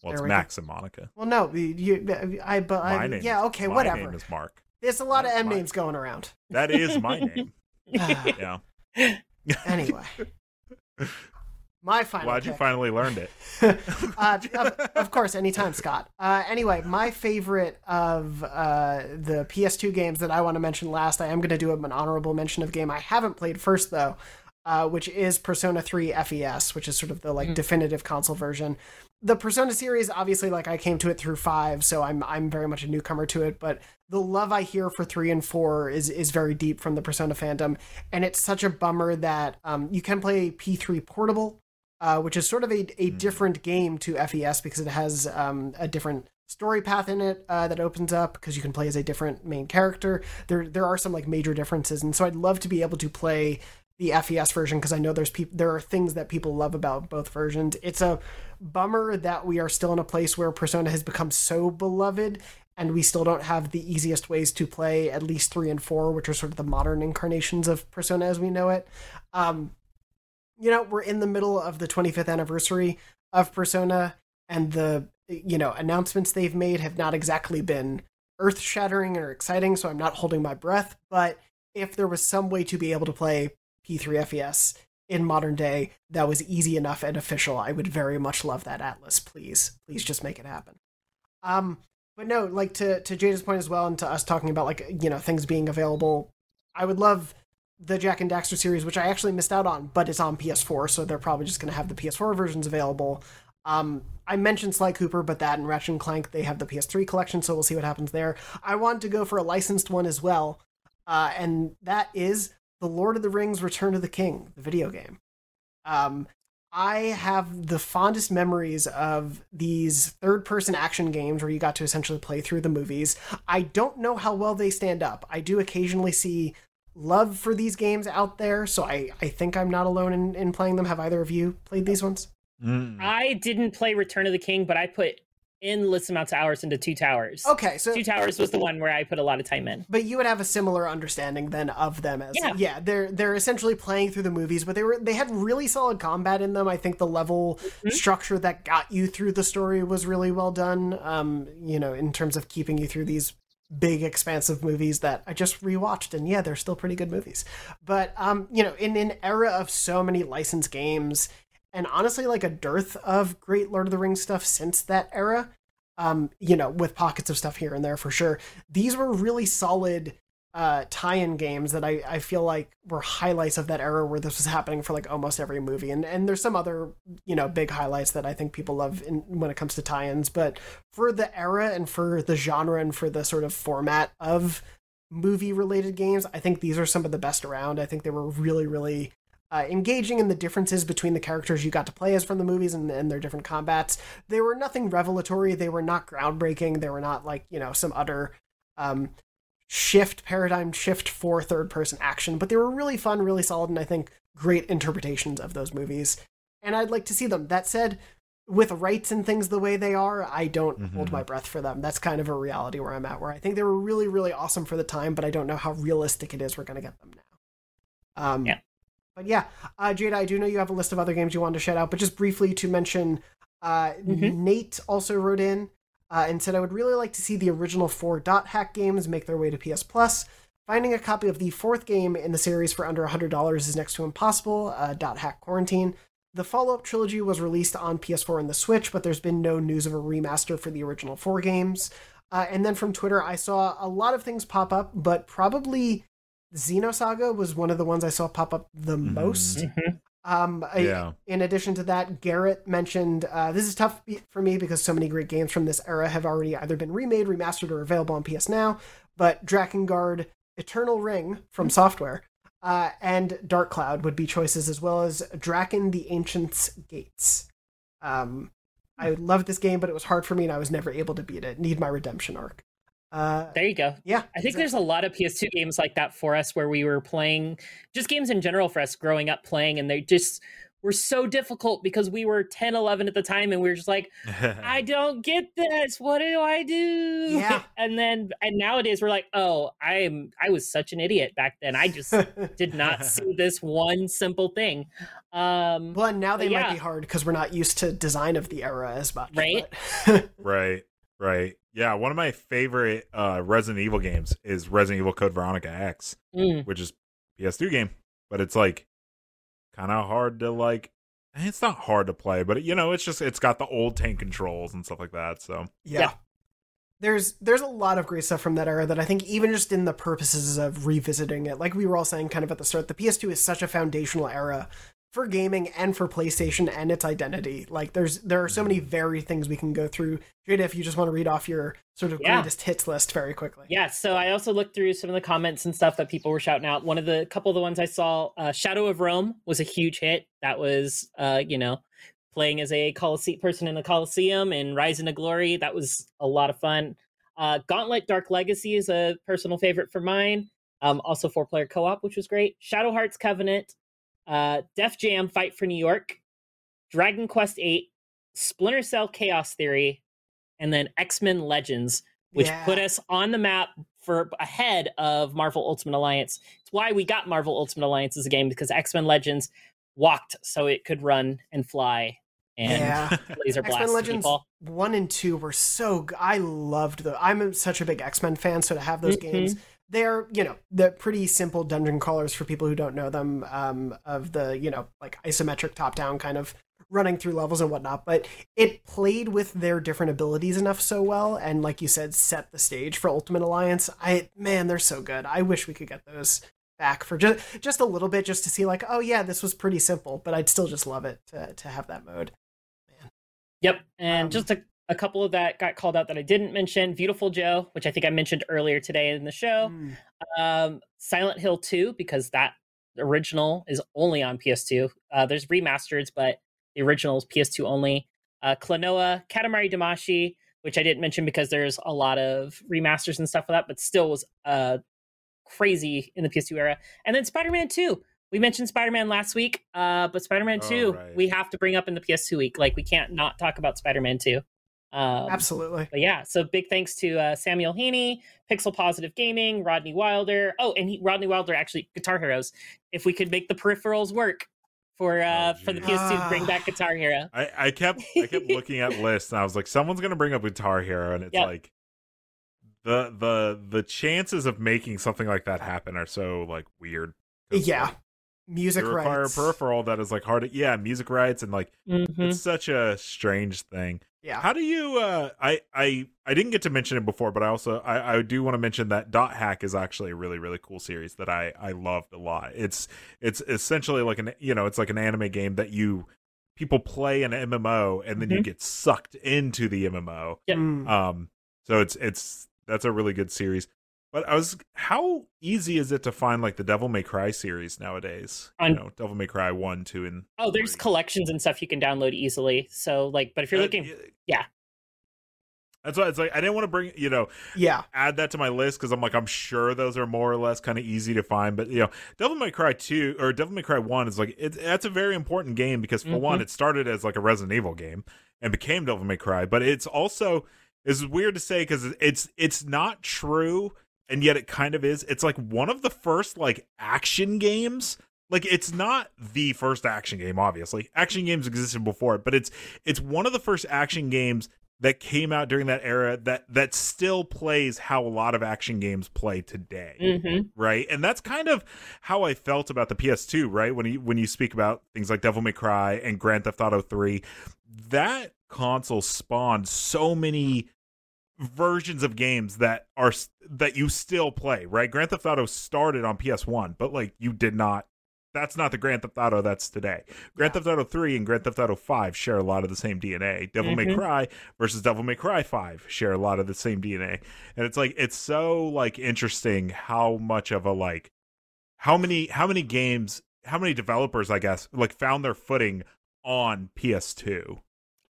Well, it's
there we go.
Max and Monica.
Well, no, you, I, but I, yeah, okay,
my
whatever.
name is Mark.
There's a lot of M names going around.
That is my name. Yeah.
anyway, my final.
Glad you finally learned it.
uh, of, of course, anytime, Scott. Uh, anyway, my favorite of uh, the PS2 games that I want to mention last, I am going to do an honorable mention of game I haven't played first, though, uh, which is Persona 3 FES, which is sort of the like
Mm.
definitive console version. The Persona series, obviously, like I came to it through five, so I'm I'm very much a newcomer to it. But the love I hear for three and four is is very deep from the Persona fandom, and it's such a bummer that um, you can play P3 portable, uh, which is sort of a, a
Mm.
different game to FES because it has um, a different story path in it uh, that opens up because you can play as a different main character. There there are some like major differences, and so I'd love to be able to play the FES version because I know there's peop- there are things that people love about both versions. It's a bummer that we are still in a place where Persona has become so beloved and we still don't have the easiest ways to play at least 3 and 4 which are sort of the modern incarnations of Persona as we know it. Um you know, we're in the middle of the 25th anniversary of Persona and the you know, announcements they've made have not exactly been earth-shattering or exciting, so I'm not holding my breath, but if there was some way to be able to play P3 FES in modern day that was easy enough and official, I would very much love that Atlus. Please, please just make it happen. Um, but no, like to to Jada's point as well, and to us talking about like you know things being available, I would love the Jak and Daxter series, which I actually missed out on, but it's on PS4, so they're probably just going to have the PS4 versions available. Um, I mentioned Sly Cooper, but that and Ratchet and Clank, they have the PS3 collection, so we'll see what happens there. I want to go for a licensed one as well, uh, and that is The Lord of the Rings: Return of the King, the video game. Um, I have the fondest memories of these third person action games where you got to essentially play through the movies. I don't know how well they stand up. I do occasionally see love for these games out there, so I, I think I'm not alone in, in playing them. Have either of you played these ones?
Mm.
I didn't play Return of the King, but I put endless amounts of hours into Two Towers.
Okay, so
Two Towers was the one where I put a lot of time in.
but you would have a similar understanding then of them as
Yeah.
yeah they're they're essentially playing through the movies but they were they had really solid combat in them i think the level
Mhm.
structure that got you through the story was really well done um you know in terms of keeping you through these big expansive movies that i just rewatched and yeah they're still pretty good movies but um you know in an era of so many licensed games and honestly like a dearth of great lord of the rings stuff since that era um, you know, with pockets of stuff here and there for sure. These were really solid uh, tie-in games that I, I feel like were highlights of that era where this was happening for like almost every movie. And and there's some other you know big highlights that I think people love in, when it comes to tie-ins. But for the era and for the genre and for the sort of format of movie-related games, I think these are some of the best around. I think they were really really uh, engaging in the differences between the characters you got to play as from the movies and, and their different combats. They were nothing revelatory. They were not groundbreaking. They were not like, you know, some utter um, shift, paradigm shift for third person action, but they were really fun, really solid, and I think great interpretations of those movies. And I'd like to see them. That said, with rights and things the way they are, I don't hold
Mhm.
my breath for them. That's kind of a reality where I'm at, where I think they were really, really awesome for the time, but I don't know how realistic it is we're going to get them now. Um,
Yeah.
But yeah, uh, Jada, I do know you have a list of other games you wanted to shout out, but just briefly to mention, uh,
Mhm.
Nate also wrote in uh, and said, I would really like to see the original four dot hack games make their way to PS Plus. Finding a copy of the fourth game in the series for under $100 is next to impossible. Uh, dot hack quarantine. The follow up trilogy was released on PS4 and the Switch, but there's been no news of a remaster for the original four games. Uh, and then from Twitter, I saw a lot of things pop up, but probably Xenosaga was one of the ones I saw pop up the
Mhm.
most.
Mhm.
Um, I- in addition to that, Garrett mentioned uh, this is tough for me because so many great games from this era have already either been remade, remastered, or available on PS Now. But Drakengard, Eternal Ring from Software, uh, and Dark Cloud would be choices, as well as Drakan the Ancient's Gates. Um, I loved this game, but it was hard for me, and I was never able to beat it. Need my redemption arc. Uh,
There you go.
yeah,
I think there's a lot of PS2 games like that for us where we were playing just games in general for us growing up playing and they just were so difficult because we were 10, 11 at the time and we were just like, I don't get this. What do I do?
Yeah.
And then and nowadays we're like, oh, I'm I was such an idiot back then. I just did not see this one simple thing. Um
Well, and now they
But
might be hard because we're not used to design of the era as much.
Right.
right. Right. Yeah. One of my favorite uh, Resident Evil games is Resident Evil Code Veronica X,
Mm.
which is PS2 game, but it's like kind of hard to like. It's not hard to play, but you know, it's just it's got the old tank controls and stuff like that. So
Yeah.
Yeah.
There's there's a lot of great stuff from that era that I think even just in the purposes of revisiting it, like we were all saying kind of at the start, the PS2 is such a foundational era for gaming and for PlayStation and its identity. Like there's there are so many very things we can go through. Jada, if you just want to read off your sort of
Yeah.
greatest hits list very quickly.
Yeah, so I also looked through some of the comments and stuff that people were shouting out. One of the couple of the ones I saw, uh, Shadow of Rome was a huge hit. That was, uh, you know, playing as a person in the Coliseum and Rise into Glory. That was a lot of fun. Uh, Gauntlet Dark Legacy is a personal favorite for mine. Um, also four player co op, which was great. Shadow Hearts Covenant, uh, Def Jam Fight for New York, Dragon Quest VIII, Splinter Cell Chaos Theory, and then X Men Legends, which
Yeah.
put us on the map for ahead of Marvel Ultimate Alliance. It's why we got Marvel Ultimate Alliance as a game because X Men Legends walked so it could run and fly and
Yeah.
laser blast
X-Men Legends
people.
one and two were so good. I loved the. I'm such a big X Men fan, so to have those
Mhm.
games, they're you know they're pretty simple dungeon crawlers for people who don't know them. Um, of the you know like isometric top down kind of running through levels and whatnot, but it played with their different abilities enough so well, and like you said, set the stage for Ultimate Alliance. I man, they're so good. I wish we could get those back for just just a little bit, just to see like, oh yeah, this was pretty simple, but I'd still just love it to to have that mode. man.
Yep. And
Um,
just a, a couple of that got called out that I didn't mention. Beautiful Joe, which I think I mentioned earlier today in the show.
Mm.
um, Silent Hill 2 because that original is only on PS2. Uh, there's remasters, but the original is PS2 only. Uh, Klonoa, Katamari Damacy, which I didn't mention because there's a lot of remasters and stuff for that, but still was uh, crazy in the PS2 era. And then Spider-Man 2. We mentioned Spider-Man last week, uh, but Spider-Man
Oh,
2
right.
we have to bring up in the PS2 week. Like we can't not talk about Spider-Man 2. Um,
Absolutely.
but yeah, so big thanks to uh, Samuel Heaney, Pixel Positive Gaming, Rodney Wilder. Oh, and he, Rodney Wilder actually Guitar Heroes. If we could make the peripherals work for uh,
Oh,
for the. PS2 to bring back Guitar Hero.
I, I kept I kept looking at lists and I was like, someone's gonna bring up Guitar Hero, and it's
Yep.
like the the the chances of making something like that happen are so like weird.
Yeah.
like,
Music
you require
rights.
a peripheral that is like hard to yeah, music rights and like
Mhm.
it's such a strange thing.
Yeah.
How do you uh I I I didn't get to mention it before, but I also I, I do want to mention that Dot Hack is actually a really, really cool series that I I loved a lot. It's it's essentially like an you know, it's like an anime game that you people play an MMO and then you
Mhm.
get sucked into the MMO.
Yep.
Mm.
Um so it's it's that's a really good series. But I was how easy is it to find like the Devil May Cry series nowadays?
On-
you know, Devil May Cry 1, 2 and
Oh, there's
three.
collections and stuff you can download easily. So like, but if you're
Uh,
looking,
y-
yeah.
That's why it's like I didn't want to bring you know
yeah.
add that to my list because I'm like I'm sure those are more or less kind of easy to find. But you know, Devil May Cry two or Devil May Cry one is like it, that's a very important game because for one, it started as like a Resident Evil game and became Devil May Cry. But it's also it's weird to say because it's it's not true and yet it kind of is. It's like one of the first like action games. Like it's not the first action game, obviously. Action games existed before it, but it's it's one of the first action games that came out during that era that that still plays how a lot of action games play today
Mhm.
right and that's kind of how i felt about the ps2 right when you when you speak about things like devil may cry and grand theft auto 3 that console spawned so many versions of games that are that you still play right grand theft auto started on ps1 but like you did not that's not the Grand Theft Auto that's today. Grand Theft Auto 3 and Grand Theft Auto 5 share a lot of the same DNA. Devil May
Mhm.
Cry versus Devil May Cry 5 share a lot of the same DNA. And it's like it's so like interesting how much of a like how many how many games how many developers I guess like found their footing on PS2.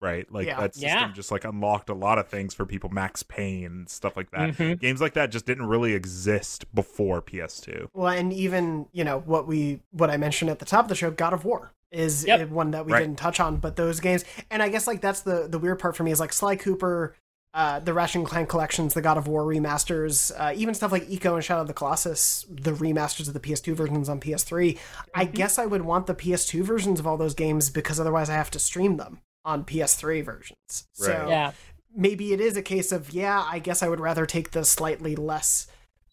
Right? Like
Yeah.
that system
Yeah.
just like unlocked a lot of things for people Max Payne stuff like that.
Mhm.
Games like that just didn't really exist before PS2.
Well, and even you know what we what I mentioned at the top of the show, God of War is
Yep.
one that we
Right.
didn't touch on, but those games, and I guess like that's the the weird part for me is like Sly Cooper, uh, the Ratchet and Clank collections, the God of War remasters, uh, even stuff like Ico and Shadow of the Colossus, the remasters of the PS2 versions on PS3. I
Mm-hmm.
guess I would want the PS2 versions of all those games because otherwise I have to stream them on PS3 versions. So
Yeah.
maybe it is a case of yeah, I guess I would rather take the slightly less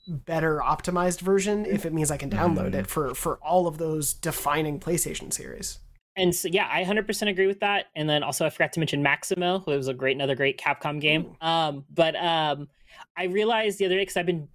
better optimized version if it means I can download
Mhm.
it for for all of those defining PlayStation series.
And so, yeah, I 100% agree with that. And then also, I forgot to mention Maximo, who was a great, another great Capcom game. Um, but um, I realized the other day because I've been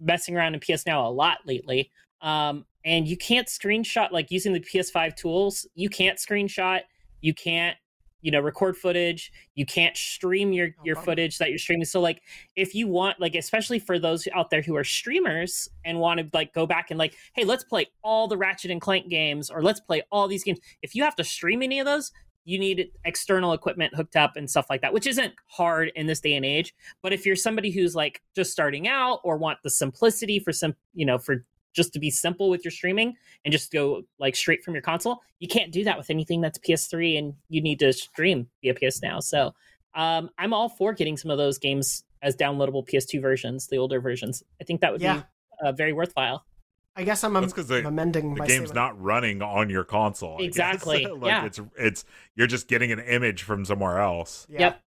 messing around in PS Now a lot lately. Um, and you can't screenshot like using the PS5 tools. You can't screenshot. You can't, you know, record footage. You can't stream your
Oh,
your footage that you're streaming. So like, if you want, like, especially for those out there who are streamers and want to like go back and like, hey, let's play all the Ratchet and Clank games, or let's play all these games. If you have to stream any of those, you need external equipment hooked up and stuff like that, which isn't hard in this day and age. But if you're somebody who's like just starting out or want the simplicity for some, you know, for just to be simple with your streaming and just go like straight from your console, you can't do that with anything that's PS3 and you need to stream via PS Now. So um, I'm all for getting some of those games as downloadable PS2 versions, the older versions. I think that would
Yeah.
be uh, very worthwhile.
I guess I'm,
That's 'cause the-
I'm amending
the
my
game's
statement.
not running on your console.
Exactly,
like
yeah.
it's it's you're just getting an image from somewhere else.
Yeah.
Yep.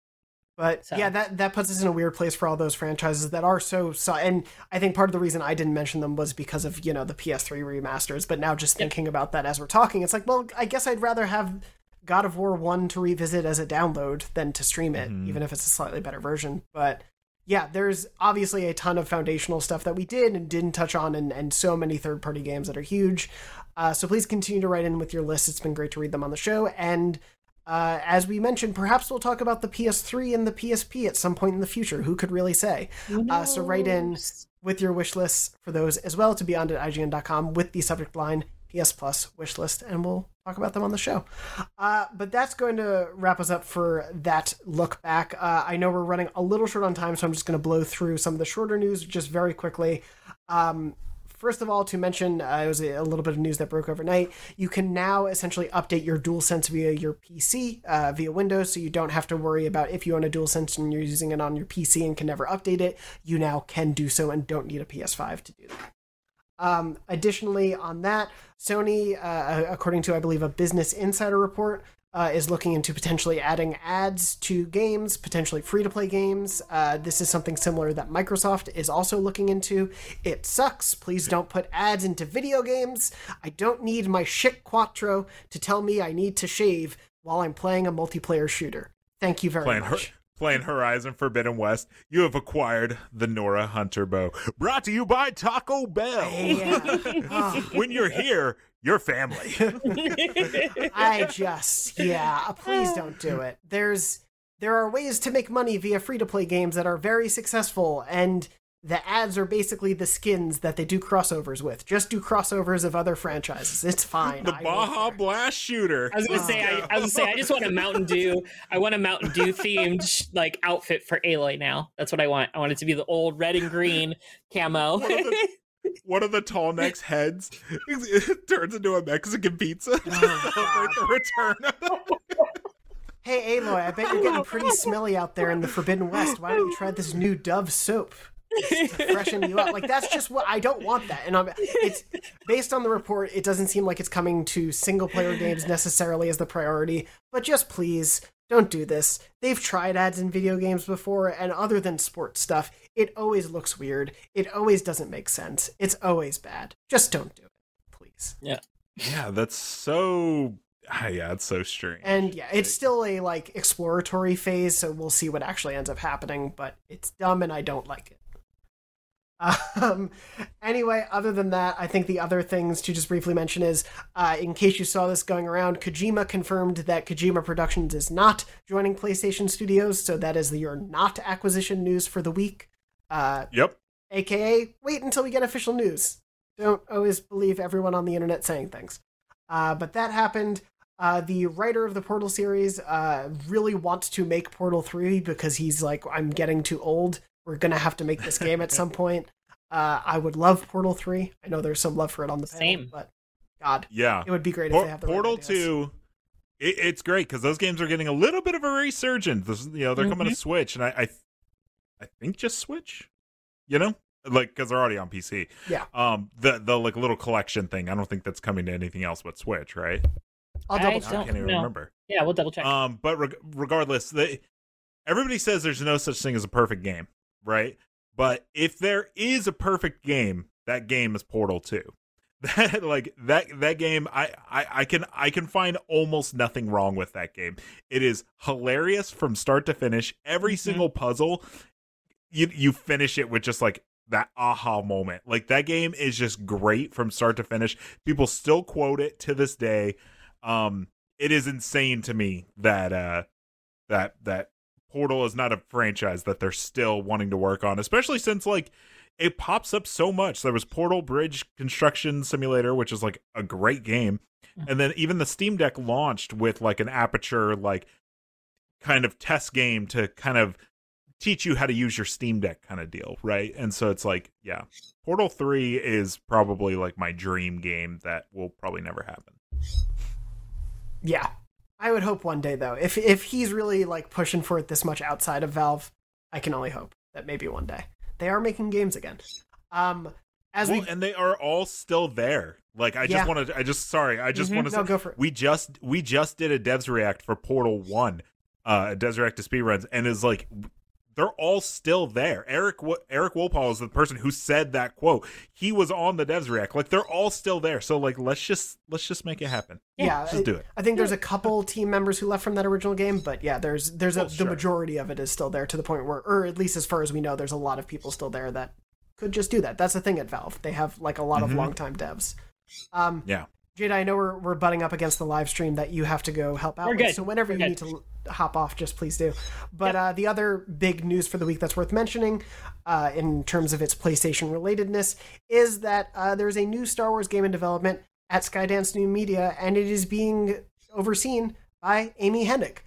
But
So-
yeah, that that puts us in a weird place for all those franchises that are so so. And I think part of the reason I didn't mention them was because of you know the PS3 remasters. But now just
Yep.
thinking about that as we're talking, it's like, well, I guess I'd rather have God of War One to revisit as a download than to stream it,
Mhm.
even if it's a slightly better version. But yeah, there's obviously a ton of foundational stuff that we did and didn't touch on, and, and so many third party games that are huge. Uh, so please continue to write in with your list. It's been great to read them on the show. And uh, as we mentioned, perhaps we'll talk about the PS3 and the PSP at some point in the future. Who could really say? Uh, so write in with your wish lists for those as well to beyond at IGN.com with the subject line PS Plus wish list, and we'll talk about them on the show. Uh, but that's going to wrap us up for that look back. Uh, I know we're running a little short on time, so I'm just going to blow through some of the shorter news just very quickly. Um, First of all, to mention, uh, it was a, a little bit of news that broke overnight. You can now essentially update your DualSense via your PC, uh, via Windows, so you don't have to worry about if you own a DualSense and you're using it on your PC and can never update it. You now can do so and don't need a PS5 to do that. Um, additionally, on that, Sony, uh, according to I believe a Business Insider report, uh, is looking into potentially adding ads to games, potentially free to play games. Uh, this is something similar that Microsoft is also looking into. It sucks. Please don't put ads into video games. I don't need my Schick Quattro to tell me I need to shave while I'm playing a multiplayer shooter. Thank you very
Playing her,
much.
playing Horizon Forbidden West. You have acquired the Nora Hunter bow. Brought to you by Taco Bell.
Yeah.
When you're here, you're family.
I just yeah, uh, please don't do it. There's there are ways to make money via free to play games that are very successful and the ads are basically the skins that they do crossovers with. Just do crossovers of other franchises. It's fine.
the
I won't
Baja. Blast shooter.
I was gonna say, I, I was gonna say, I just want a Mountain Dew. I want a Mountain Dew themed like outfit for Aloy now. That's what I want. I want it to be the old red and green camo.
One of the- One of the tall necks heads turns into a Mexican pizza.
Oh,
the return.
Hey Aloy, I bet you're getting pretty smelly out there in the Forbidden West. Why don't you try this new Dove soap? to freshen you up. Like that's just what I don't want that. And I'm, it's based on the report. It doesn't seem like it's coming to single player games necessarily as the priority. But just please don't do this. They've tried ads in video games before, and other than sports stuff, it always looks weird. It always doesn't make sense. It's always bad. Just don't do it, please.
yeah, Yeah, that's so. ah, yeah, it's so strange.
And yeah, it's still a like exploratory phase, so we'll see what actually ends up happening. But it's dumb, and I don't like it. Um, anyway, other than that, I think the other things to just briefly mention is, uh, in case you saw this going around, Kojima confirmed that Kojima Productions is not joining PlayStation Studios, so that is the your not acquisition news for the week. Uh,
Yep.
aka wait until we get official news. Don't always believe everyone on the internet saying things. Uh, but that happened. Uh, the writer of the Portal series uh, really wants to make Portal 3 because he's like, I'm getting too old. We're going to have to make this game at some point. Uh, I would love Portal 3. I know there's some love for it on the panel,
Same.
but God,
Yeah.
it would be great if
Por-
they have the
Portal
ideas.
Two. It, it's great because those games are getting a little bit of a resurgence. This, you know, they're coming to Switch, and I, I, I think just Switch. You know, like because they're already on PC.
Yeah.
Um. The the like little collection thing. I don't think that's coming to anything else but Switch, right?
I'll
I
double
I
check.
don't
can't even
know.
remember.
yeah, we'll double check.
Um. But reg- regardless, they everybody says there's no such thing as a perfect game, right? But if there is a perfect game, that game is Portal 2. That like that that game I, I I can I can find almost nothing wrong with that game. It is hilarious from start to finish. Every
Mhm.
single puzzle you you finish it with just like that aha moment. Like that game is just great from start to finish. People still quote it to this day. Um it is insane to me that uh that that Portal is not a franchise that they're still wanting to work on, especially since like it pops up so much. There was Portal Bridge Construction Simulator, which is like a great game. And then even the Steam Deck launched with like an aperture like kind of test game to kind of teach you how to use your Steam Deck kind of deal, right? And so it's like, yeah. Portal 3 is probably like my dream game that will probably never happen.
Yeah. I would hope one day though. If if he's really like pushing for it this much outside of Valve, I can only hope that maybe one day. They are making games again. Um as
well,
we
and they are all still there. Like I
Yeah.
just want to I just sorry, I just
Mhm.
want to
no go for it.
we just we just did a devs react for Portal 1 uh devs react to speedruns and is like they're all still there. Eric Wo- Eric Wolpaw is the person who said that quote. He was on the devs react. Like they're all still there. So like let's just let's just make it happen.
Yeah,
Just do it.
I think there's a couple team members who left from that original game, but yeah, there's there's a,
Oh,
the majority of it is still there to the point where, or at least as far as we know, there's a lot of people still there that could just do that. That's the thing at Valve; they have like a lot
Mhm.
of longtime devs. Um,
Yeah.
Jada, I know we're we're butting up against the live stream that you have to go help out with. So whenever
We're
you
good.
need to hop off, just please do. But uh, the other big news for the week that's worth mentioning, uh, in terms of its PlayStation relatedness, is that uh, there's a new Star Wars game in development at Skydance New Media, and it is being overseen by Amy Hennig.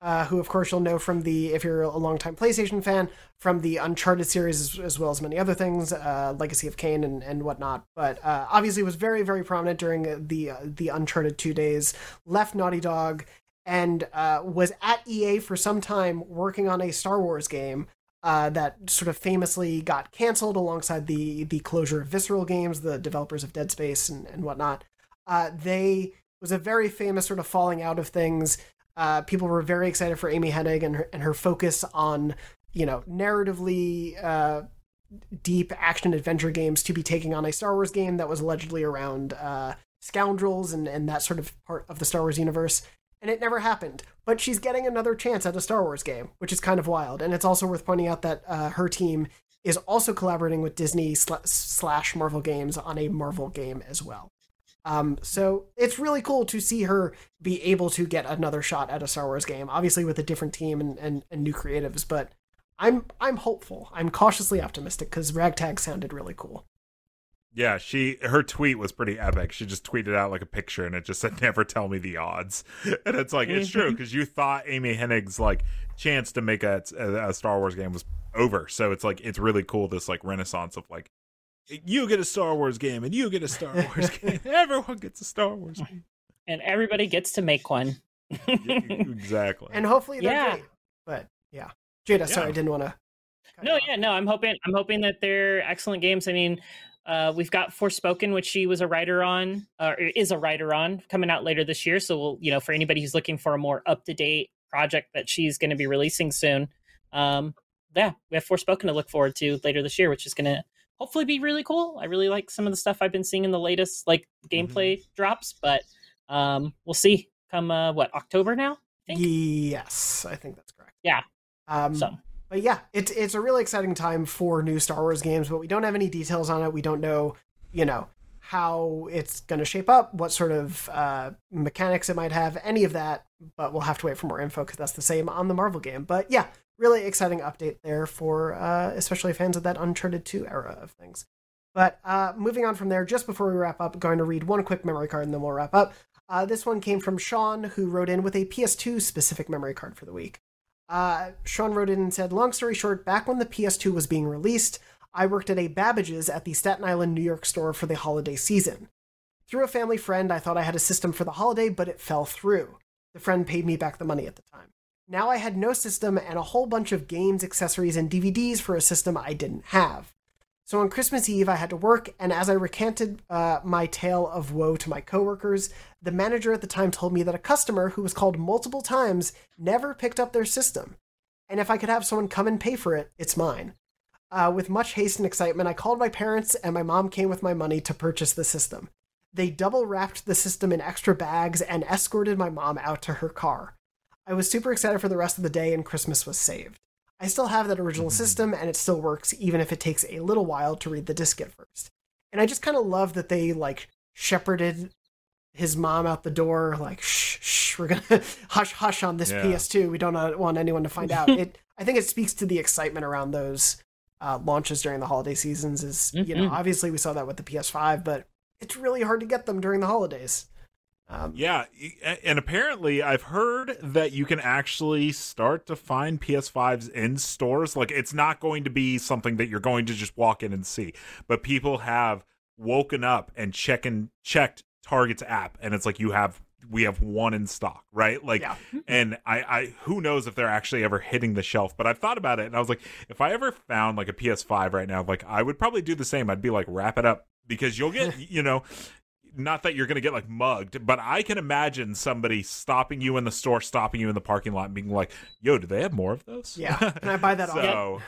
Uh, who, of course, you'll know from the, if you're a longtime PlayStation fan, from the Uncharted series as, well as many other things, uh, Legacy of Kain and, and whatnot. But uh, obviously, was very, very prominent during the uh, the Uncharted two days. Left Naughty Dog and uh, was at EA for some time working on a Star Wars game uh, that sort of famously got canceled alongside the the closure of Visceral Games, the developers of Dead Space and, and whatnot. They was a very famous sort of falling out of things. Uh, people were very excited for Amy Hennig and her, and her focus on, you know, narratively uh, deep action adventure games to be taking on a Star Wars game that was allegedly around uh, scoundrels and, and that sort of part of the Star Wars universe. And it never happened. But she's getting another chance at a Star Wars game, which is kind of wild. And it's also worth pointing out that uh, her team is also collaborating with Disney sla- slash Marvel Games on a Marvel game as well. Um, so it's really cool to see her be able to get another shot at a Star Wars game, obviously with a different team and, and, and new creatives. But I'm I'm hopeful. I'm cautiously optimistic because Ragtag sounded really cool.
Yeah, she her tweet was pretty epic. She just tweeted out like a picture and it just said never tell me the odds. And it's like it's true because you thought Amy Hennig's like chance to make a, a, a Star Wars game was over. So it's like it's really cool this like renaissance of like you get a Star Wars game and you get a Star Wars game. Everyone gets a Star Wars game.
and everybody gets to make one.
Exactly.
And hopefully they're
Yeah.
great. But yeah. Jada, sorry, I didn't want to
no, yeah, no. I'm hoping. I'm hoping that they're excellent games. I mean, uh, we've got Forspoken, which she was a writer on, or is a writer on, coming out later this year. So we'll, you know, for anybody who's looking for a more up to date project that she's going to be releasing soon, um, yeah, we have Forspoken to look forward to later this year, which is going to hopefully be really cool. I really like some of the stuff I've been seeing in the latest like gameplay drops, but um, we'll see. Come uh, what October now? I.
Yes, I think that's correct.
Yeah.
Um,
So
But yeah, it's it's a really exciting time for new Star Wars games, but we don't have any details on it. We don't know, you know, how it's going to shape up, what sort of uh, mechanics it might have, any of that. But we'll have to wait for more info because that's the same on the Marvel game. But yeah, really exciting update there for uh, especially fans of that Uncharted 2 era of things. But uh, moving on from there, just before we wrap up, going to read one quick memory card and then we'll wrap up. Uh, this one came from Sean, who wrote in with a PS2 specific memory card for the week. Uh, Sean wrote in and said, Long story short, back when the PS2 was being released, I worked at a Babbage's at the Staten Island, New York store for the holiday season. Through a family friend, I thought I had a system for the holiday, but it fell through. The friend paid me back the money at the time. Now I had no system and a whole bunch of games, accessories, and DVDs for a system I didn't have. So on Christmas Eve, I had to work, and as I recanted uh, my tale of woe to my coworkers, the manager at the time told me that a customer who was called multiple times never picked up their system. and if I could have someone come and pay for it, it's mine. Uh, with much haste and excitement, I called my parents, and my mom came with my money to purchase the system. They double wrapped the system in extra bags and escorted my mom out to her car. I was super excited for the rest of the day, and Christmas was saved. I still have that original system, and it still works, even if it takes a little while to read the disc at first. And I just kind of love that they like shepherded his mom out the door, like shh, shh, we're gonna hush, hush on this
Yeah.
PS2. We don't uh, want anyone to find out. it, I think it speaks to the excitement around those uh, launches during the holiday seasons. Is you know, obviously we saw that with the PS5, but it's really hard to get them during the holidays. Um,
Yeah, and apparently I've heard that you can actually start to find PS5s in stores. Like it's not going to be something that you're going to just walk in and see, but people have woken up and checking checked Target's app, and it's like you have we have one in stock, right? Like,
Yeah. Mm-hmm.
and I, I who knows if they're actually ever hitting the shelf. But I've thought about it, and I was like, if I ever found like a PS5 right now, like I would probably do the same. I'd be like, wrap it up because you'll get, you know not that you're going to get like mugged, but I can imagine somebody stopping you in the store, stopping you in the parking lot, and being like, "Yo, do they have more of those?"
Yeah. Can I buy that
so,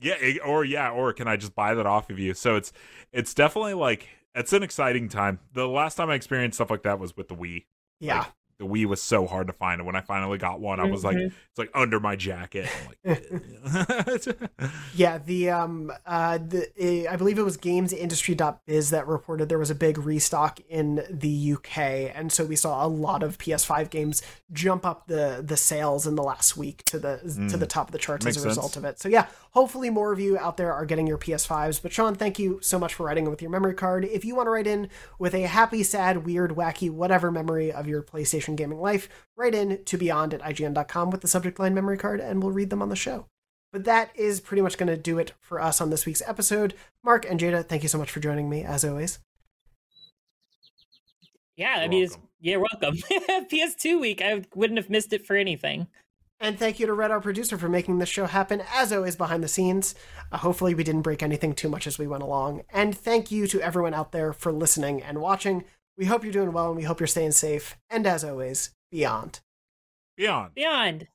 yeah, or yeah, or can I just buy that off of you? So it's it's definitely like it's an exciting time. The last time I experienced stuff like that was with the Wii.
Yeah.
Like, the Wii was so hard to find, and when I finally got one, I was like,
Mhm.
it's like under my jacket. I'm like,
Yeah, the um uh the uh, I believe it was gamesindustry.biz that reported there was a big restock in the UK and so we saw a lot of PS5 games jump up the the sales in the last week to the to the top of the charts as
Makes
a result
sense.
of it. So yeah, hopefully more of you out there are getting your PS5s. But Sean, thank you so much for writing with your memory card. If you want to write in with a happy, sad, weird, wacky, whatever memory of your PlayStation gaming life, write in to beyond at IGN.com with the subject line memory card and we'll read them on the show. But that is pretty much going to do it for us on this week's episode. Mark and Jada, thank you so much for joining me, as always.
Yeah, I
You're
mean,
welcome.
yeah, welcome. PS2 week, I wouldn't have missed it for anything.
And thank you to Red, our producer, for making this show happen, as always, behind the scenes. Uh, hopefully, we didn't break anything too much as we went along. And thank you to everyone out there for listening and watching. We hope you're doing well and we hope you're staying safe. And as always, beyond.
Beyond.
Beyond.